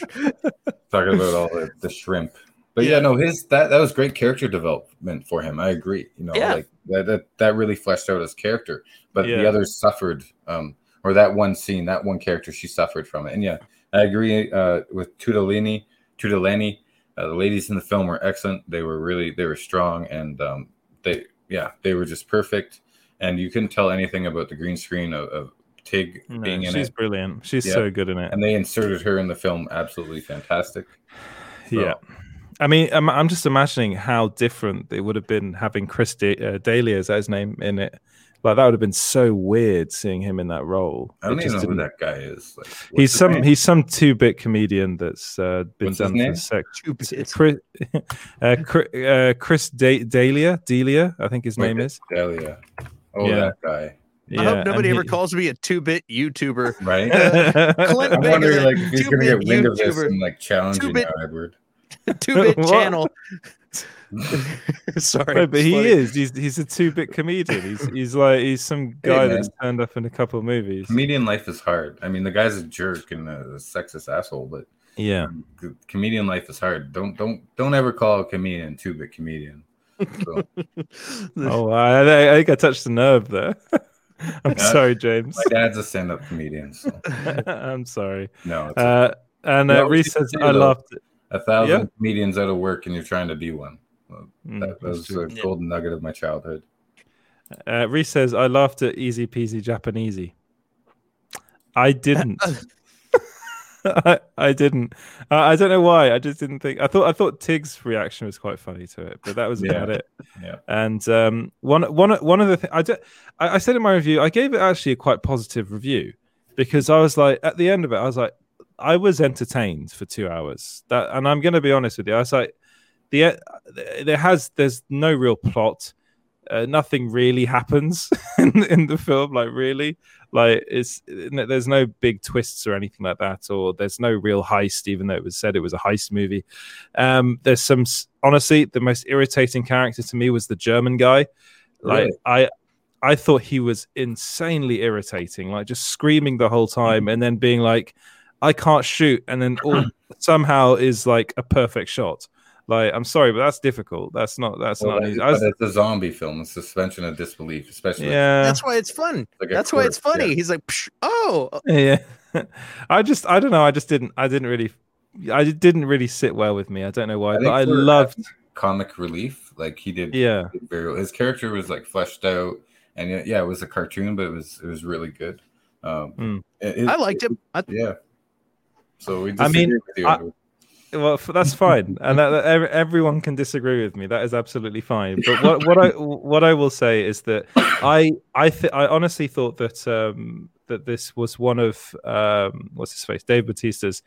S3: talking about all the, the shrimp. But yeah. no, his that that was great character development for him. I agree. You know,
S4: Yeah.
S3: like that, that that really fleshed out his character. But
S1: Yeah.
S3: the others suffered, um, or that one scene, that one character, she suffered from it. And yeah, I agree uh, with Tudolini, Tudolini. Uh, the ladies in the film were excellent. They were really they were strong, and um, they yeah they were just perfect. And you couldn't tell anything about the green screen of, of Tig
S1: No,
S3: being in
S1: she's
S3: it.
S1: She's brilliant. She's
S3: Yeah.
S1: so good in it.
S3: And they inserted her in the film absolutely fantastic. So-
S1: Yeah. I mean, I'm, I'm just imagining how different it would have been having Chris da- uh, Daly, is that his name, in it. Like that would have been so weird seeing him in that role.
S3: I don't
S1: It
S3: even know
S1: just
S3: who
S1: didn't-
S3: that guy is. Like,
S1: He's some
S3: name?
S1: he's some two bit comedian that's uh, been
S3: What's
S1: done
S3: name?
S1: for sex.
S4: Two bits.
S1: Chris, (laughs) uh, Chris, uh, Chris da- D'Elia, D'Elia, I think his
S3: Wait,
S1: name is.
S3: D'Elia. Oh,
S1: Yeah.
S3: that guy.
S1: Yeah,
S4: I hope
S1: and
S4: nobody ever
S1: he-
S4: calls me a two-bit YouTuber.
S3: Right? (laughs)
S4: Clint
S3: I'm
S4: Bigger,
S3: wondering like if he's gonna get
S4: two-bit
S3: wind of this and like challenge you
S4: Two-bit-
S3: now, Edward. (laughs)
S4: two-bit (laughs) channel. (laughs) Sorry,
S1: No, but
S4: it's
S1: he
S4: funny.
S1: is. He's he's a two bit comedian. He's he's like he's some guy
S3: man.
S1: that's turned up in a couple of movies.
S3: Comedian life is hard. I mean, the guy's a jerk and a sexist asshole, but
S1: Yeah.
S3: c- comedian life is hard. Don't don't don't ever call a comedian two bit comedian. So,
S1: Oh, I, I I think I touched the nerve there. I'm
S3: Yeah.
S1: sorry, James.
S3: my dad's a stand up comedian. So
S1: I'm sorry.
S3: no, it's
S1: Uh, and
S3: You know
S1: uh,
S3: what
S1: Reese says, "I
S3: though?
S1: loved it."
S3: A thousand
S1: yeah.
S3: comedians out of work and you're trying to be one. Well,
S1: Mm,
S3: that, that was
S1: true.
S3: a golden nugget of my childhood.
S1: Uh, Reese says, "I laughed at Easy Peasy Japanesey." I didn't. (laughs) (laughs) I, I didn't. Uh, I don't know why. I just didn't think. I thought. I thought Tig's reaction was quite funny to it, but that was about
S3: Yeah.
S1: it.
S3: Yeah.
S1: And um, one one one of the things I, do, I I said in my review, I gave it actually a quite positive review because I was like, at the end of it, I was like, I was entertained for two hours. That, and I'm going to be honest with you, I was like, the there has there's no real plot. Uh, nothing really happens (laughs) in, in the film, like really, like it's there's no big twists or anything like that, or there's no real heist, even though it was said it was a heist movie. Um, there's some honestly, the most irritating character to me was the German guy. Like
S3: Really?
S1: I, I thought he was insanely irritating, like just screaming the whole time, and then being like, "I can't shoot," and then all (clears throat) somehow is like a perfect shot. Like I'm sorry, but that's difficult. That's not. That's
S3: Well,
S1: not.
S3: that-
S1: easy.
S3: but
S1: was-
S3: it's a zombie film, a suspension of disbelief, especially.
S1: yeah,
S4: That's why it's fun.
S3: like a
S4: That's why it's funny.
S3: yeah.
S4: He's like, Psh, oh,
S1: yeah. (laughs) I just, I don't know. I just didn't. I didn't really. I didn't really sit well with me. I don't know why,
S3: I
S1: but I loved.
S3: comic relief. Like he did,
S1: Yeah.
S3: did very well. His character was like fleshed out, and yeah, yeah, it was a cartoon, but it was it was really good. Um,
S1: Mm.
S3: it- it-
S4: I liked him. I,
S3: Yeah. So we.
S1: I mean,
S3: with you,
S1: I- Well, that's fine, (laughs) and that, that everyone can disagree with me. That is absolutely fine. But what, what I what I will say is that I I th- I honestly thought that um, that this was one of um, what's his face, Dave Bautista's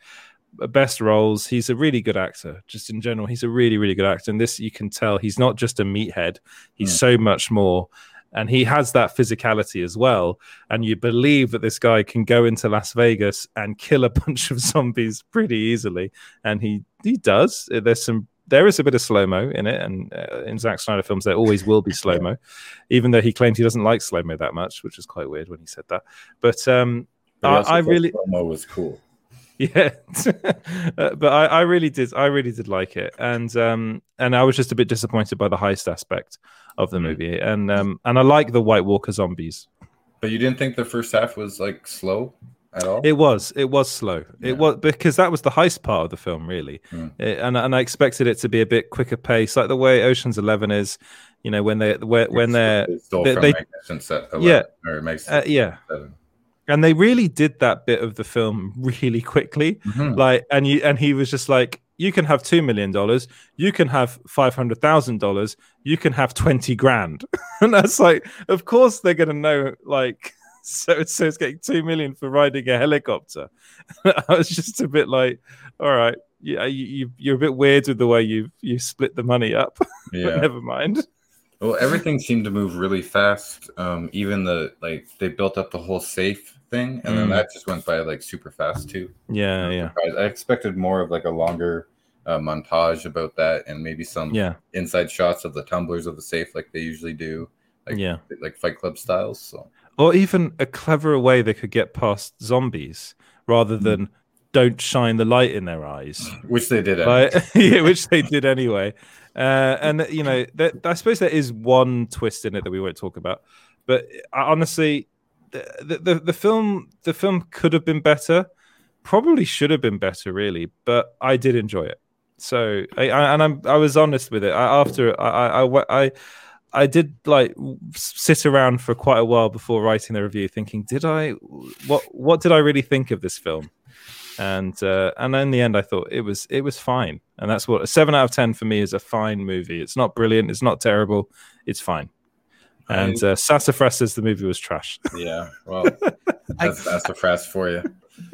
S1: best roles. He's a really good actor, just in general. He's a really really good actor, and this you can tell he's not just a meathead. He's
S3: Mm.
S1: so much more. And he has that physicality as well. And you believe that this guy can go into Las Vegas and kill a (laughs) bunch of zombies pretty easily and he he does. There's some there is a bit of slow mo in it, and uh, in Zack Snyder films there always will be (laughs) slow mo, even though he claimed he doesn't like slow mo that much, which is quite weird when he said that. But um, I, I really,
S3: promo was cool. (laughs)
S1: yeah, (laughs) Uh, but I, I really did, I really did like it, and um, and I was just a bit disappointed by the heist aspect of the movie, and um, and I like the White Walker zombies.
S3: But you didn't think the first half was like slow at all?
S1: It was. It was slow.
S3: Yeah.
S1: It was because that was the heist part of the film, really.
S3: Mm.
S1: It- and and I expected it to be a bit quicker pace, like the way Ocean's Eleven is. You know, when they when, when they're
S3: They
S1: they- they-
S3: 11,
S1: Yeah. uh, yeah,
S3: Seven.
S1: And they really did that bit of the film really quickly.
S3: Mhm.
S1: Like, and you and he was just like, you can have two million dollars, you can have five hundred thousand dollars, you can have twenty grand, (laughs) and that's like, of course they're gonna know, like. (laughs) So, so it's getting two million for riding a helicopter. (laughs) I was just a bit like, all right, yeah, you, you you're a bit weird with the way you you split the money up, but
S3: Yeah.
S1: never mind.
S3: Well, everything seemed to move really fast. Um, even the like they built up the whole safe thing, and then
S1: Mm.
S3: that just went by like super fast too.
S1: Yeah, yeah,
S3: I, expected more of like a longer uh, montage about that, and maybe some
S1: yeah,
S3: inside shots of the tumblers of the safe, like they usually do, like
S1: yeah.
S3: like Fight Club styles. So
S1: or even a cleverer way they could get past zombies rather than don't shine the light in their eyes, (laughs)
S3: which they did.
S1: Like, (laughs) yeah, which they did anyway. Uh, and you know, that, I suppose there is one twist in it that we won't talk about. But uh, honestly, the, the the film the film could have been better, probably should have been better, really. But I did enjoy it. So I, I and I'm I was honest with it. I, after I, I I I did like sit around for quite a while before writing the review, thinking, did I what what did I really think of this film? and uh, and in the end, I thought it was it was fine, and that's what a seven out of ten for me is a fine movie. It's not brilliant, it's not terrible, it's fine. And uh, Sassafras says the movie was trash. (laughs)
S3: Yeah, well, that's Sassafras for you.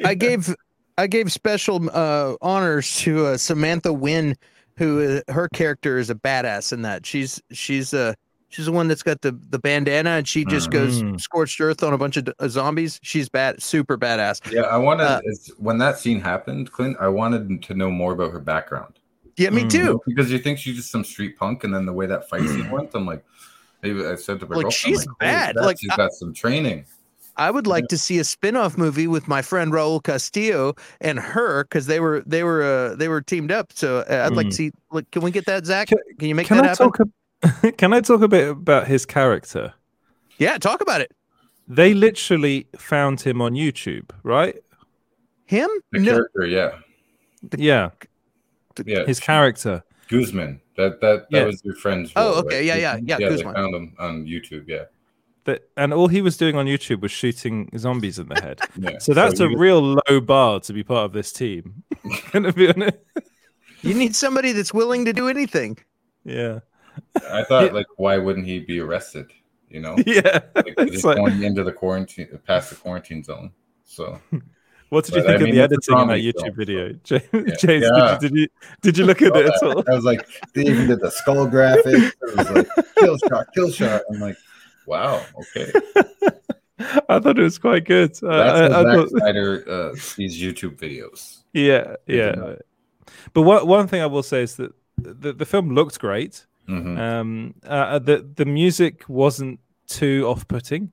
S4: I gave I gave special uh, honors to uh, Samantha Win, who uh, her character is a badass in that. She's she's a uh, She's the one that's got the the bandana, and she just mm-hmm. goes scorched earth on a bunch of uh, zombies. She's bad, super badass.
S3: Yeah, I wanted uh, when that scene happened, Clint. I wanted to know more about her background.
S4: Yeah, me too.
S3: Because you think she's just some street punk, and then the way that fight scene (clears throat) went, I'm like, maybe I said to her,
S4: like she's like, bad. Like
S3: she's got some training.
S4: I would like yeah. to see a spin-off movie with my friend Raul Castillo and her because they were they were uh, they were teamed up. So uh, I'd mm. like to mm. see. Like, can we get that, Zack? Can, can you make can that I happen? Talk (laughs)
S1: Can I talk a bit about his character?
S4: Yeah, talk about it.
S1: They literally found him on YouTube, right?
S4: Him?
S3: The no. character, yeah.
S1: The, yeah.
S3: yeah.
S1: His character.
S3: Guzman. That that that yeah. was your friend's.
S4: Oh, okay. Right? Yeah, yeah, yeah.
S3: Yeah, Guzman. they found him on YouTube. Yeah.
S1: That, and all he was doing on YouTube was shooting zombies in the head. (laughs) yeah. So that's so a was... real low bar to be part of this team. (laughs) Gonna be honest.
S4: You need somebody that's willing to do anything.
S1: Yeah.
S3: I thought, (laughs) like, why wouldn't he be arrested? You know?
S1: Yeah.
S3: Like, he's like... going into the quarantine, past the quarantine zone. So.
S1: What did you think I mean, of the editing in that YouTube film, video, (laughs) James? Yeah. James yeah. Did, you, did, you, (laughs) did you look at it at all?
S3: I was like, they even did the skull graphic. It was like kill shot, kill shot. I'm like, wow, okay. (laughs)
S1: I thought it was quite good.
S3: That's uh, I, I thought... Snyder uh, sees YouTube videos.
S1: Yeah, yeah. But one one thing I will say is that the, the film looked great. Mm-hmm. Um, uh, the the music wasn't too off putting.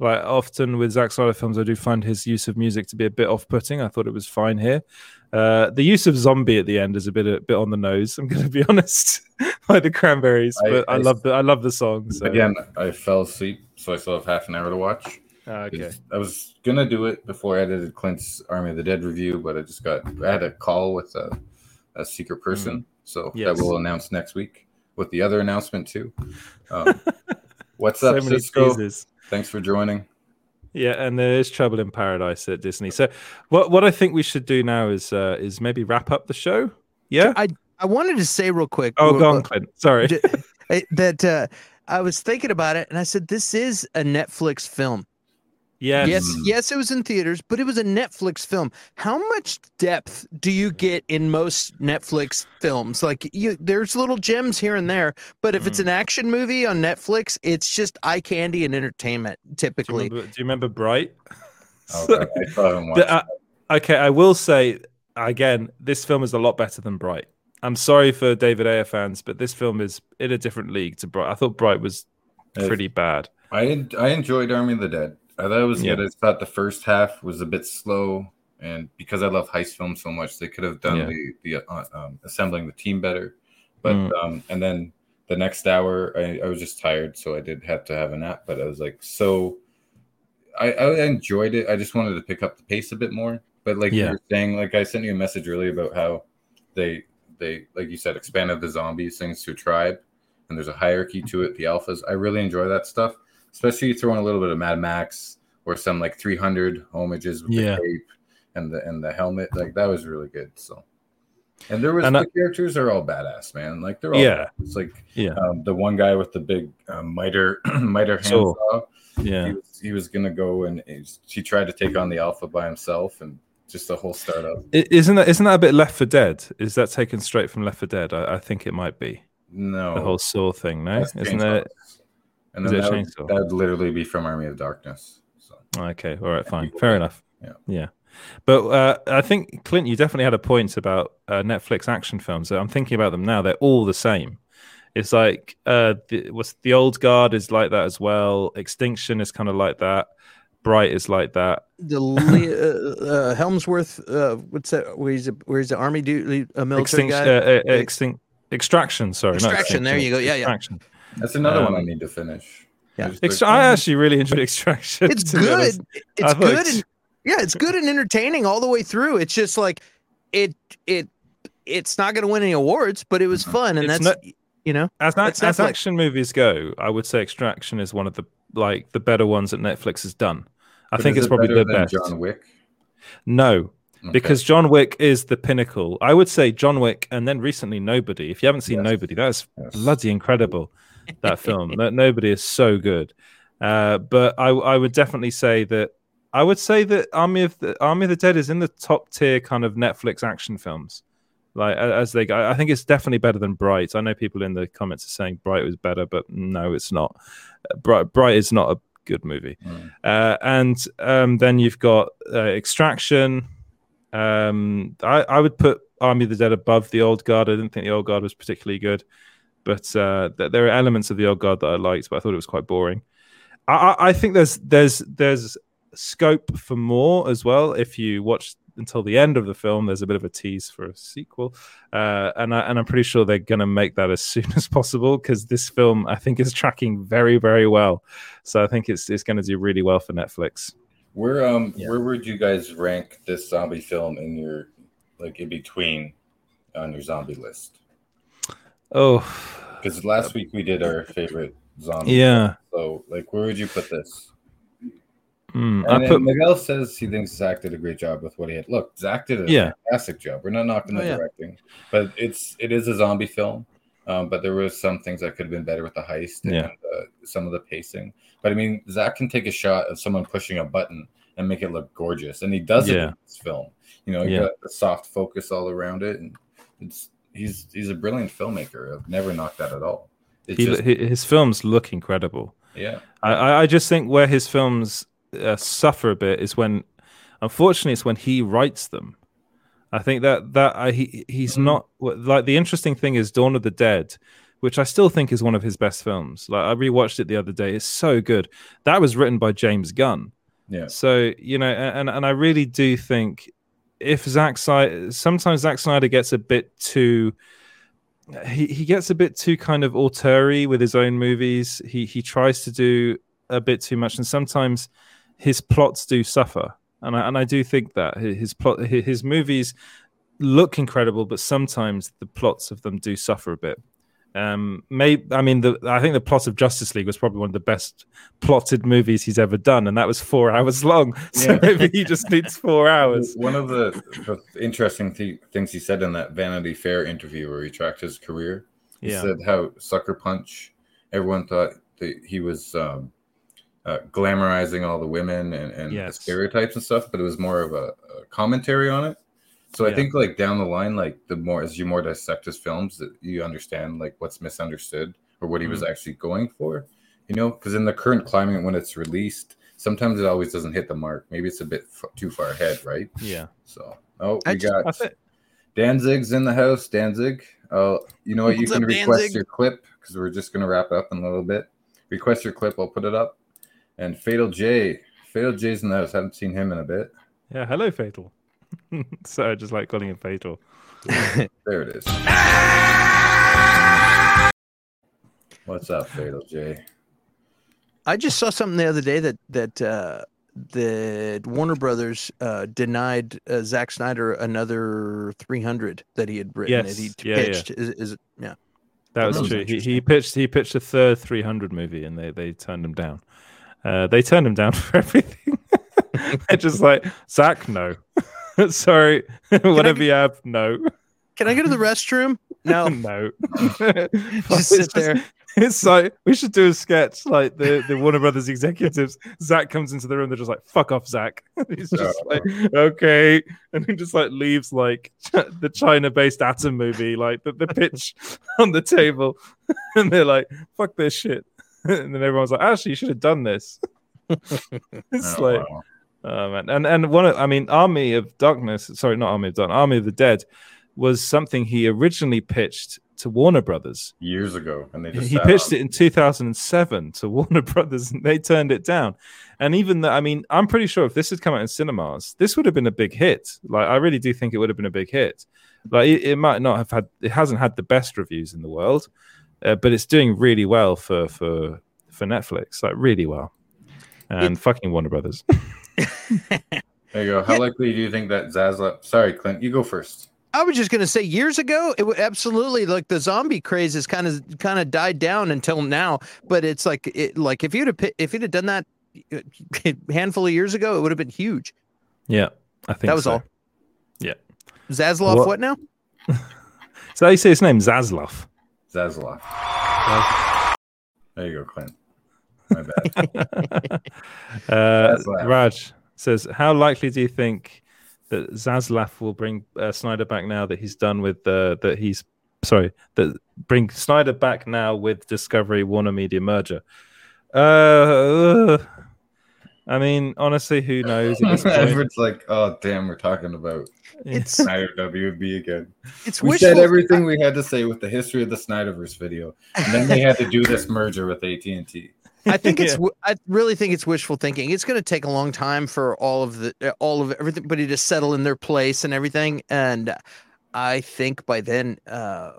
S1: Like often with Zack Snyder films, I do find his use of music to be a bit off putting. I thought it was fine here. Uh, the use of zombie at the end is a bit a bit on the nose. I'm (laughs) going to be honest, (laughs) like the Cranberries, but I, I, love the I love the song. So.
S3: Again, I fell asleep, so I still have half an hour to watch.
S1: Ah, okay.
S3: I was gonna do it before I edited Clint's Army of the Dead review, but I just got I had a call with a, a secret person, mm. so yes. that we'll announce next week with the other announcement too. Um, (laughs) what's so up, Cisco? Teasers. Thanks for joining.
S1: Yeah, and there is trouble in paradise at Disney. So, what what I think we should do now is uh, is maybe wrap up the show. Yeah,
S4: I I wanted to say real quick.
S1: Oh, go on, Clint. Sorry. (laughs)
S4: that uh, I was thinking about it, and I said this is a Netflix film.
S1: Yes.
S4: Yes, yes, it was in theaters, but it was a Netflix film. How much depth do you get in most Netflix films? Like you there's little gems here and there, but if mm. it's an action movie on Netflix, it's just eye candy and entertainment typically.
S1: Do you remember, do you remember Bright? (laughs)
S3: Okay, the, uh,
S1: okay, I will say again, this film is a lot better than Bright. I'm sorry for David Ayer fans, but this film is in a different league to Bright. I thought Bright was pretty bad.
S3: I I enjoyed Army of the Dead. I thought it was yeah. good. I thought the first half was a bit slow, and because I love heist films so much, they could have done yeah. the the uh, um, assembling the team better. But mm. um, and then the next hour, I, I was just tired, so I did have to have a nap. But I was like, so I, I enjoyed it. I just wanted to pick up the pace a bit more. But like yeah. you were saying, like I sent you a message earlier about how they they like you said expanded the zombies things to a tribe, and there's a hierarchy to it. The alphas, I really enjoy that stuff especially throwing a little bit of Mad Max or some like 300 homages with yeah. the cape and the and the helmet. Like that was really good. So, and there was and the I, characters are all badass, man. Like they're all
S1: yeah.
S3: It's like yeah, um, the one guy with the big uh, miter (clears throat) miter handsaw.
S1: So, yeah,
S3: he was, he was, gonna go and he tried to take on the alpha by himself and just a whole startup.
S1: Isn't that isn't that a bit Left 4 Dead? Is that taken straight from Left 4 Dead? I, I think it might be.
S3: No,
S1: the whole Saw thing. No, isn't it?
S3: And then that would, that would, literally be from Army of Darkness. So.
S1: Okay, all right, fine, fair enough. Yeah, yeah. But uh, I think Clint, you definitely had a point about uh, Netflix action films. I'm thinking about them now; they're all the same. It's like uh, the, what's the old guard is like that as well. Extinction is kind of like that. Bright is like that.
S4: The Le- uh, uh, Hemsworth, uh, what's that? Where he's a, where he's the army dude, a military
S1: Extinction,
S4: guy.
S1: uh, uh, extinct, extraction. Sorry, not
S4: Extraction, there you go. Yeah, yeah.
S1: Extraction.
S3: That's another one I
S1: Um,
S3: need to finish.
S4: yeah.
S3: just
S1: Ext-
S3: like-
S1: I actually really enjoyed Extraction.
S4: it's
S1: to be
S4: good.
S1: I
S4: It's good.
S1: ex-
S4: And, yeah, it's good and entertaining all the way through. It's just like it it it's not going to win any awards, but it was fun, and
S1: It's
S4: that's
S1: not-
S4: you know
S1: As,
S4: That's
S1: as
S4: Netflix.
S1: action movies go, I would say Extraction is one of the like the better ones that Netflix has done. I
S3: But
S1: think it's
S3: it
S1: probably
S3: better
S1: the
S3: than
S1: best.
S3: John Wick.
S1: No,
S3: Okay.
S1: because John Wick is the pinnacle. I would say John Wick, and then recently Nobody. If you haven't seen
S3: Yes.
S1: Nobody, that's
S3: Yes.
S1: bloody incredible. That film, that Nobody is so good. Uh, but I, I would definitely say that I would say that Army of the Army of the Dead is in the top tier kind of Netflix action films. Like as they go, I think it's definitely better than Bright. I know people in the comments are saying Bright was better, but no, it's not. Uh, Bright, Bright is not a good movie.
S3: Mm.
S1: Uh, and um, then you've got uh, Extraction. Um, I, I would put Army of the Dead above the Old Guard. I didn't think the Old Guard was particularly good, but uh, th- there are elements of the Old Guard that I liked, but I thought it was quite boring. I, I, I think there's there's there's scope for more as well. If you watch until the end of the film, there's a bit of a tease for a sequel, uh, and I, and I'm pretty sure they're going to make that as (laughs) soon as possible because this film I think is tracking very very well. So I think it's it's going to do really well for Netflix.
S3: Where um
S1: Yeah.
S3: where would you guys rank this zombie film in your like in between on your zombie list?
S1: Oh,
S3: Because last week we did our favorite zombie.
S1: yeah.
S3: So like where would you put this?
S1: Hmm,
S3: And
S1: I put
S3: Miguel says he thinks Zack did a great job with what he had. Look, Zack did a
S1: Yeah.
S3: fantastic job. We're not knocking the
S4: Oh, yeah.
S3: directing, but it's it is a zombie film. Um, but there was some things that could have been better with the heist and
S1: Yeah.
S3: uh, some of the pacing. But I mean, Zack can take a shot of someone pushing a button and make it look gorgeous, and he does it
S1: Yeah.
S3: in this film. You know, you
S1: Yeah.
S3: got the soft focus all around it, and it's he's he's a brilliant filmmaker. I've never knocked that at all.
S1: He,
S3: just
S1: his films look incredible.
S3: yeah,
S1: I, I- just think where his films uh, suffer a bit is when, unfortunately, it's when he writes them. I think that that I, he he's
S3: Mm.
S1: not like the interesting thing is Dawn of the Dead, which I still think is one of his best films. Like I rewatched it the other day; it's so good. That was written by James Gunn.
S3: yeah.
S1: So you know, and and I really do think if Zack Snyder, sometimes Zack Snyder gets a bit too, he he gets a bit too kind of auteur with his own movies. He he tries to do a bit too much, and sometimes his plots do suffer. And I and I do think that his plot, his movies look incredible, but sometimes the plots of them do suffer a bit. Um, may I mean the I think the plot of Justice League was probably one of the best plotted movies he's ever done, and that was four (laughs) hours long. So
S3: Yeah.
S1: maybe he just needs four hours.
S3: One of the, the interesting th- things he said in that Vanity Fair interview where he tracked his career, he
S1: Yeah.
S3: said how Sucker Punch, everyone thought that he was um, uh, glamorizing all the women and, and the stereotypes and stuff, but it was more of a, a commentary on it. So I think like down the line, like the more as you more dissect his films, that you understand like what's misunderstood or what he was
S1: Mm.
S3: actually going for. You know, because in the current climate when it's released, sometimes it always doesn't hit the mark. Maybe it's a bit f- too far ahead, right?
S1: Yeah,
S3: So, oh, we
S4: just-
S3: got
S1: I
S3: Danzig's in the house. Danzig, uh, you know what? You
S4: What's
S3: can
S4: up,
S3: request
S4: Danzig?
S3: your clip because we're just gonna wrap up in a little bit. Request your clip. I'll put it up. And Fatal J, Fatal J's in the house. Haven't seen him in a bit.
S1: yeah. Hello, Fatal. (laughs) so I just like calling him Fatal. (laughs)
S3: There it is. What's up, Fatal J?
S4: I just saw something the other day that that uh, that Warner Brothers uh, denied uh, Zack Snyder another 300 that he had written.
S1: Yes,
S4: that he
S1: yeah, yeah.
S4: pitched. Is, is it? Yeah.
S1: That was
S4: That was
S1: true. He, he pitched he pitched a third 300 movie, and they they turned him down. Uh, they turned him down (laughs) for everything. They're just like Zack, no. (laughs) Sorry, whatever you have, no,
S4: Can I go to the restroom? (laughs) No.
S1: no. (laughs)
S4: Just sit there.
S1: It's like we should do a sketch like the, the Warner Brothers executives. Zack comes into the room, they're just like, "Fuck off, Zack." He's just
S3: Oh.
S1: like, "Okay," and he just like leaves like the China-based Atom movie, like the, the pitch on the table, and they're like, "Fuck this shit," and then everyone's like, "Actually, you should have done this." it's
S3: Oh,
S1: like,
S3: wow.
S1: Oh man, and and one, of, I mean, Army of Darkness. Sorry, not Army of Darkness. Army of the Dead was something he originally pitched to Warner Brothers
S3: years ago, and they just
S1: he pitched it in 2007 to (laughs) Warner Brothers, and they turned it down. And even that, I mean, I'm pretty sure if this had come out in cinemas, this would have been a big hit. Like, I really do think it would have been a big hit. Like, it, it might not have had, it hasn't had the best reviews in the world, uh, but it's doing really well for for for Netflix, like really well. And it, fucking Warner Brothers. (laughs)
S3: there you go. How yeah. likely do you think that Zaslav? Sorry, Clint, you go first.
S4: I was just gonna say years ago, it would absolutely like the zombie craze has kind of kind of died down until now. But it's like it like if you'd have if you'd have done that a (laughs) handful of years ago, it would have been huge.
S1: Yeah, I think
S4: that was
S1: so.
S4: all.
S1: Yeah,
S4: Zaslav, what, what now? (laughs)
S1: so how you say his name? Zaslav.
S3: Zaslav. There you go, Clint. My bad. (laughs)
S1: uh, Raj says, "How likely do you think that Zaslav will bring uh, Snyder back now that he's done with uh, that he's sorry that bring Snyder back now with Discovery Warner Media merger?" Uh, I mean, honestly, who knows? (laughs)
S3: Everyone's like, "Oh, damn, we're talking about
S4: it's
S3: Snyder WB again."
S4: It's
S3: we said everything we had to say with the history of the Snyderverse video, and then they had to do this merger with AT and T.
S4: I think (laughs) it's. yeah. I really think it's wishful thinking. It's going to take a long time for all of the uh, all of everybody to settle in their place and everything. And I think by then, uh,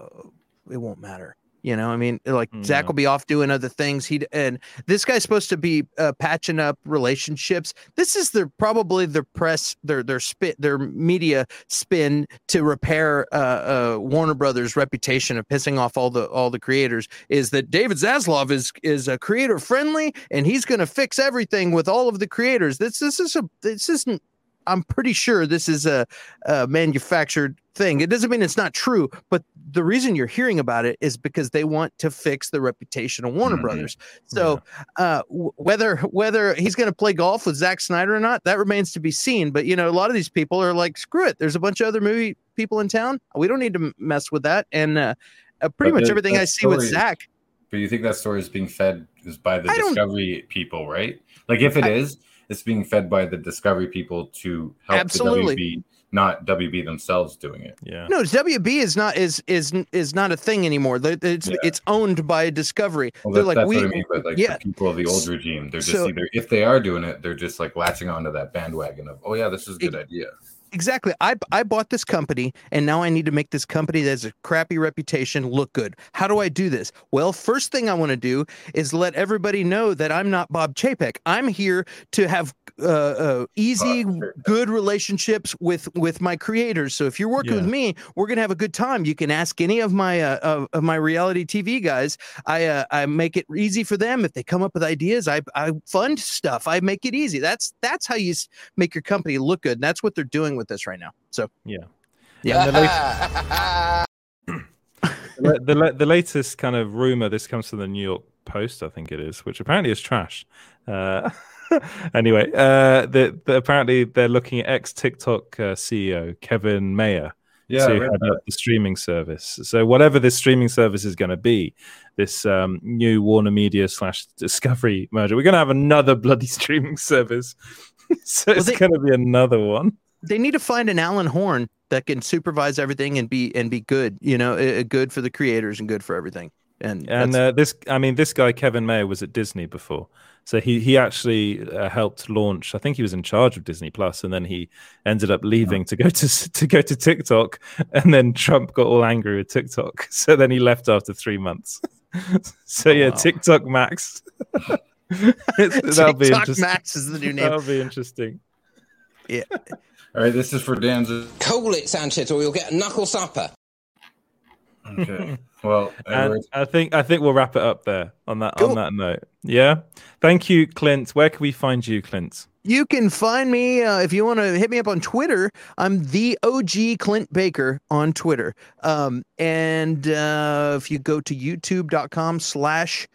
S4: it won't matter. You know, I mean, like mm, Zack will be off doing other things. He and this guy's supposed to be uh, patching up relationships. This is their probably their press, their their spit, their media spin to repair uh, uh, Warner Brothers' reputation of pissing off all the all the creators. Is that David Zaslav is is a creator friendly and he's going to fix everything with all of the creators. This this is a this isn't I'm pretty sure this is a, a, manufactured thing. It doesn't mean it's not true, but the reason you're hearing about it is because they want to fix the reputation of Warner mm-hmm. Brothers. So yeah. uh, w- whether whether he's going to play golf with Zack Snyder or not, that remains to be seen. But you know, a lot of these people are like, screw it. There's a bunch of other movie people in town. We don't need to mess with that. And uh, uh, pretty but much the, everything I see with Zack.
S3: But you think that story is being fed is by the Discovery people, right? Like if it I, is it's being fed by the Discovery people to help Absolutely. the WB, not WB themselves doing it.
S1: Yeah.
S4: No, WB is not is is is not a thing anymore. It's yeah. it's owned by Discovery.
S3: Well, they're like we, I mean, but like yeah. people of the old regime, they're just so, either if they are doing it, they're just like latching onto that bandwagon of oh yeah, this is a good it, idea
S4: exactly. I I bought this company and now I need to make this company that has a crappy reputation look good. How do I do this? Well, first thing I want to do is let everybody know that I'm not Bob Chapek. I'm here to have uh, uh, easy, good relationships with with my creators. So if you're working yeah. with me, we're gonna have a good time. You can ask any of my uh, of, of my reality TV guys. I uh, I make it easy for them if they come up with ideas. I I fund stuff. I make it easy. That's that's how you make your company look good. And that's what they're doing with this right now. So
S1: yeah,
S4: yeah. (laughs)
S1: The, the, the, the, latest kind of rumor. This comes from the New York Post, I think it is, which apparently is trash. Uh, (laughs) anyway, uh, the, the, apparently they're looking at ex TikTok uh, CEO Kevin Mayer yeah, to head up the streaming service. So whatever this streaming service is going to be, this um, new Warner Media slash Discovery merger, we're going to have another bloody (laughs) streaming service. so well, it's going to be another one
S4: they need to find an Alan Horn that can supervise everything and be and be good. You know, good for the creators and good for everything. And
S1: and uh, this, I mean, this guy Kevin Mayer was at Disney before, so he he actually uh, helped launch. I think he was in charge of Disney Plus, and then he ended up leaving to go to to go to TikTok, and then Trump got all angry with TikTok, (laughs) so then he left after three months. (laughs) so oh, yeah, wow. TikTok Max. (laughs)
S4: that'll be interesting. Max is the new name.
S1: That'll be interesting.
S4: Yeah.
S3: All right, this is for Dan's.
S8: Call it, Sanchez, or you'll get a knuckle supper.
S3: Okay. (laughs) Well,
S1: I think I think we'll wrap it up there on that cool. on that note. Yeah. Thank you, Clint. Where can we find you, Clint?
S4: You can find me uh, if you want to hit me up on Twitter. I'm the OG Clint Baker on Twitter. Um, and uh, if you go to youtube.com slash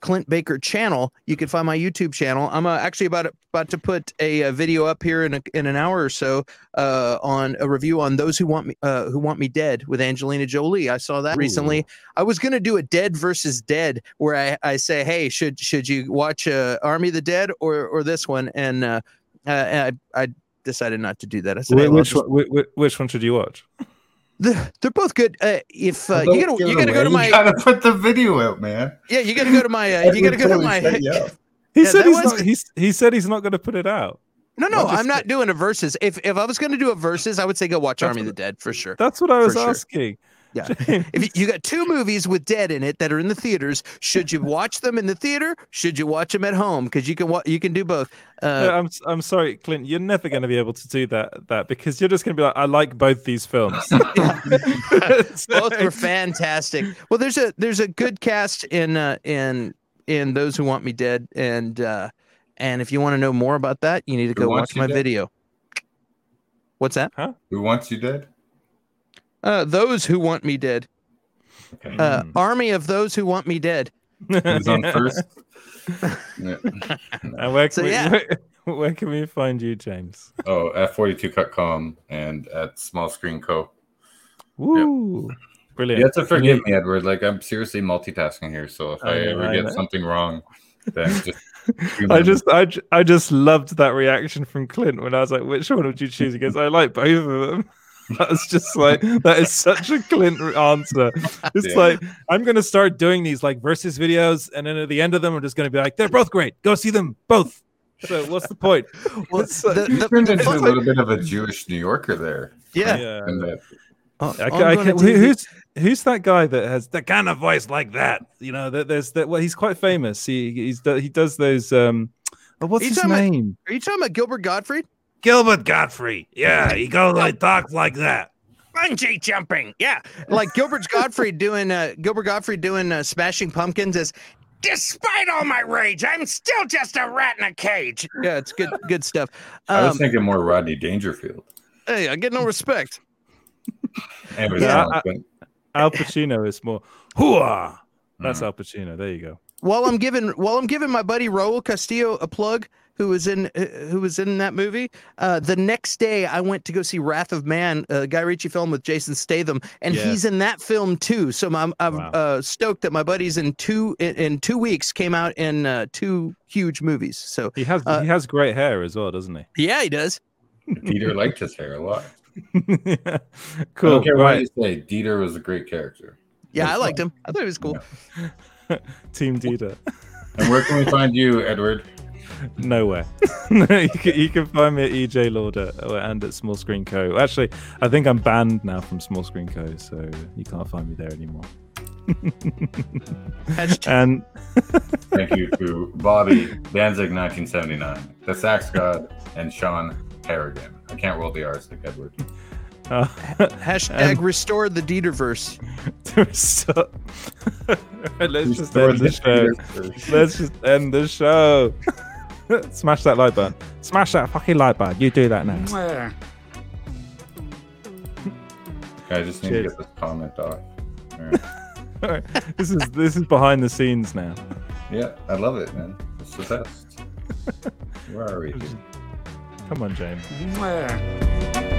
S4: Clint Baker channel. You can find my YouTube channel. I'm uh, actually about about to put a, a, video up here in a, in an hour or so uh, on a review on those who want me uh, who want me dead with Angelina Jolie. I saw that Ooh. recently. I was gonna do a dead versus dead where I, I say, hey, should should you watch uh, Army of the Dead or or this one? And uh, uh, I I decided not to do that. I said,
S1: which, hey, which, one, which, which one should you watch? (laughs)
S4: they're, (sighs) they're both good. Uh, if uh, you gotta you gotta go
S3: away.
S4: to
S3: You
S4: my
S3: gotta put the video out, man.
S4: yeah you gotta go to my uh, you gotta go to my
S3: set you. (laughs)
S1: He
S4: Yeah,
S1: said he's
S4: was-
S1: not. He's, he said he's not going to put it out.
S4: no no
S1: Well, just-
S4: I'm not doing a versus. If if I was gonna do a versus, I would say go watch
S1: That's
S4: Army of the Dead for sure.
S1: That's what I was
S4: For sure.
S1: Asking.
S4: Yeah. If you, you got two movies with dead in it that are in the theaters, should you watch them in the theater? Should you watch them at home? Because you can wa- you can do both. Uh,
S1: Yeah, I'm s- I'm sorry, Clint. You're never going to be able to do that that because you're just going to be like, I like both these films. (laughs) (laughs)
S4: both were fantastic. Well, there's a there's a good cast in uh, in in those who want me dead, and uh, and if you want to know more about that, you need to go watch my
S3: Dead?
S4: video. What's that?
S3: Who wants you dead?
S4: Uh, those who want me dead.
S3: Okay.
S4: Uh, Army of those who want me dead.
S3: Who's on first? Yeah. (laughs)
S1: And where can,
S4: So,
S1: we,
S4: yeah.
S1: where, where can we find you, James?
S3: Oh, f42.com and at Small Screen Co.
S1: Woo! Brilliant.
S3: You have to forgive me, Edward. Like I'm seriously multitasking here, so if I,
S1: I
S3: ever
S1: I
S3: get
S1: know.
S3: something wrong, then just (laughs)
S1: I just, I, I just loved that reaction from Clint when I was like, "Which one would you choose?" He goes, "I like both of them." (laughs) That's just like that is such a Clint answer. It's
S3: Yeah.
S1: like I'm gonna start doing these like versus videos, and then at the end of them, I'm just gonna be like, "They're both great. Go see them both." So what's the point? (laughs)
S4: Well,
S1: It's like-
S4: the-
S3: you
S4: the-
S3: turned
S4: the
S3: into a
S4: fun-
S3: little bit of a Jewish New Yorker there.
S4: Yeah.
S1: yeah.
S3: And that,
S4: Oh,
S1: I,
S4: I'm
S1: I can, who- who's who's that guy that has that kind of voice like that? You know, that there's that. Well, he's quite famous. He he's he does those. Um, oh, what's
S4: Are you
S1: his
S4: talking about-
S1: name?
S4: Are you talking about Gilbert Gottfried?
S1: Gilbert Gottfried. Yeah, he goes like talks like that.
S4: Bungee jumping. Yeah. Like Gilbert Gottfried doing uh Gilbert Gottfried doing uh, Smashing Pumpkins is. Despite all my rage, I'm still just a rat in a cage. Yeah, it's good good stuff.
S3: I was
S4: Um,
S3: thinking more Rodney Dangerfield.
S4: hey, I get no respect.
S3: Anyways,
S1: Yeah, I- Al Pacino is more hooah. That's
S3: Mhm.
S1: Al Pacino. There you go.
S4: While I'm giving while I'm giving my buddy Raul Castillo a plug, who was in uh, who was in that movie, uh, the next day I went to go see Wrath of Man, a Guy Ritchie film with Jason Statham, and
S1: Yes.
S4: he's in that film too. So I'm I'm
S1: Wow.
S4: uh, stoked that my buddies in two in, in two weeks came out in uh, two huge movies. So
S1: He has
S4: Uh,
S1: he has great hair as well, doesn't he?
S4: yeah, he does. (laughs)
S3: Peter liked his hair a lot. (laughs)
S1: he?
S3: I
S1: cool.
S3: don't care what
S1: Right.
S3: you say. Dieter was a great character.
S4: Yeah,
S3: That's
S4: I liked
S3: fine.
S4: him. I thought he was cool. (laughs)
S1: Team Dieter.
S3: And where can we find you, Edward?
S1: Nowhere. (laughs) you, can, you can find me at EJ Lauder and at Small Screen Co. Actually, I think I'm banned now from Small Screen Co. So you can't find me there anymore. (laughs) And (laughs)
S3: Thank you to Bobby Danzig 1979, the Sax God, and Sean Harrigan. I can't roll the R's like Edward.
S1: uh,
S4: Hashtag
S1: and-
S4: restore the Dieterverse.
S1: stop. Let's just end the
S3: the
S1: show. Let's just end the show. (laughs) Smash that like button. Smash that fucking like button. You do that now.
S3: I just need
S1: Cheers.
S3: to get this comment off. All right. (laughs)
S1: Alright, this is this is behind the scenes now.
S3: Yeah, I love it, man. It's the best. (laughs) Where are we?
S1: Come on, James.
S5: Mwah.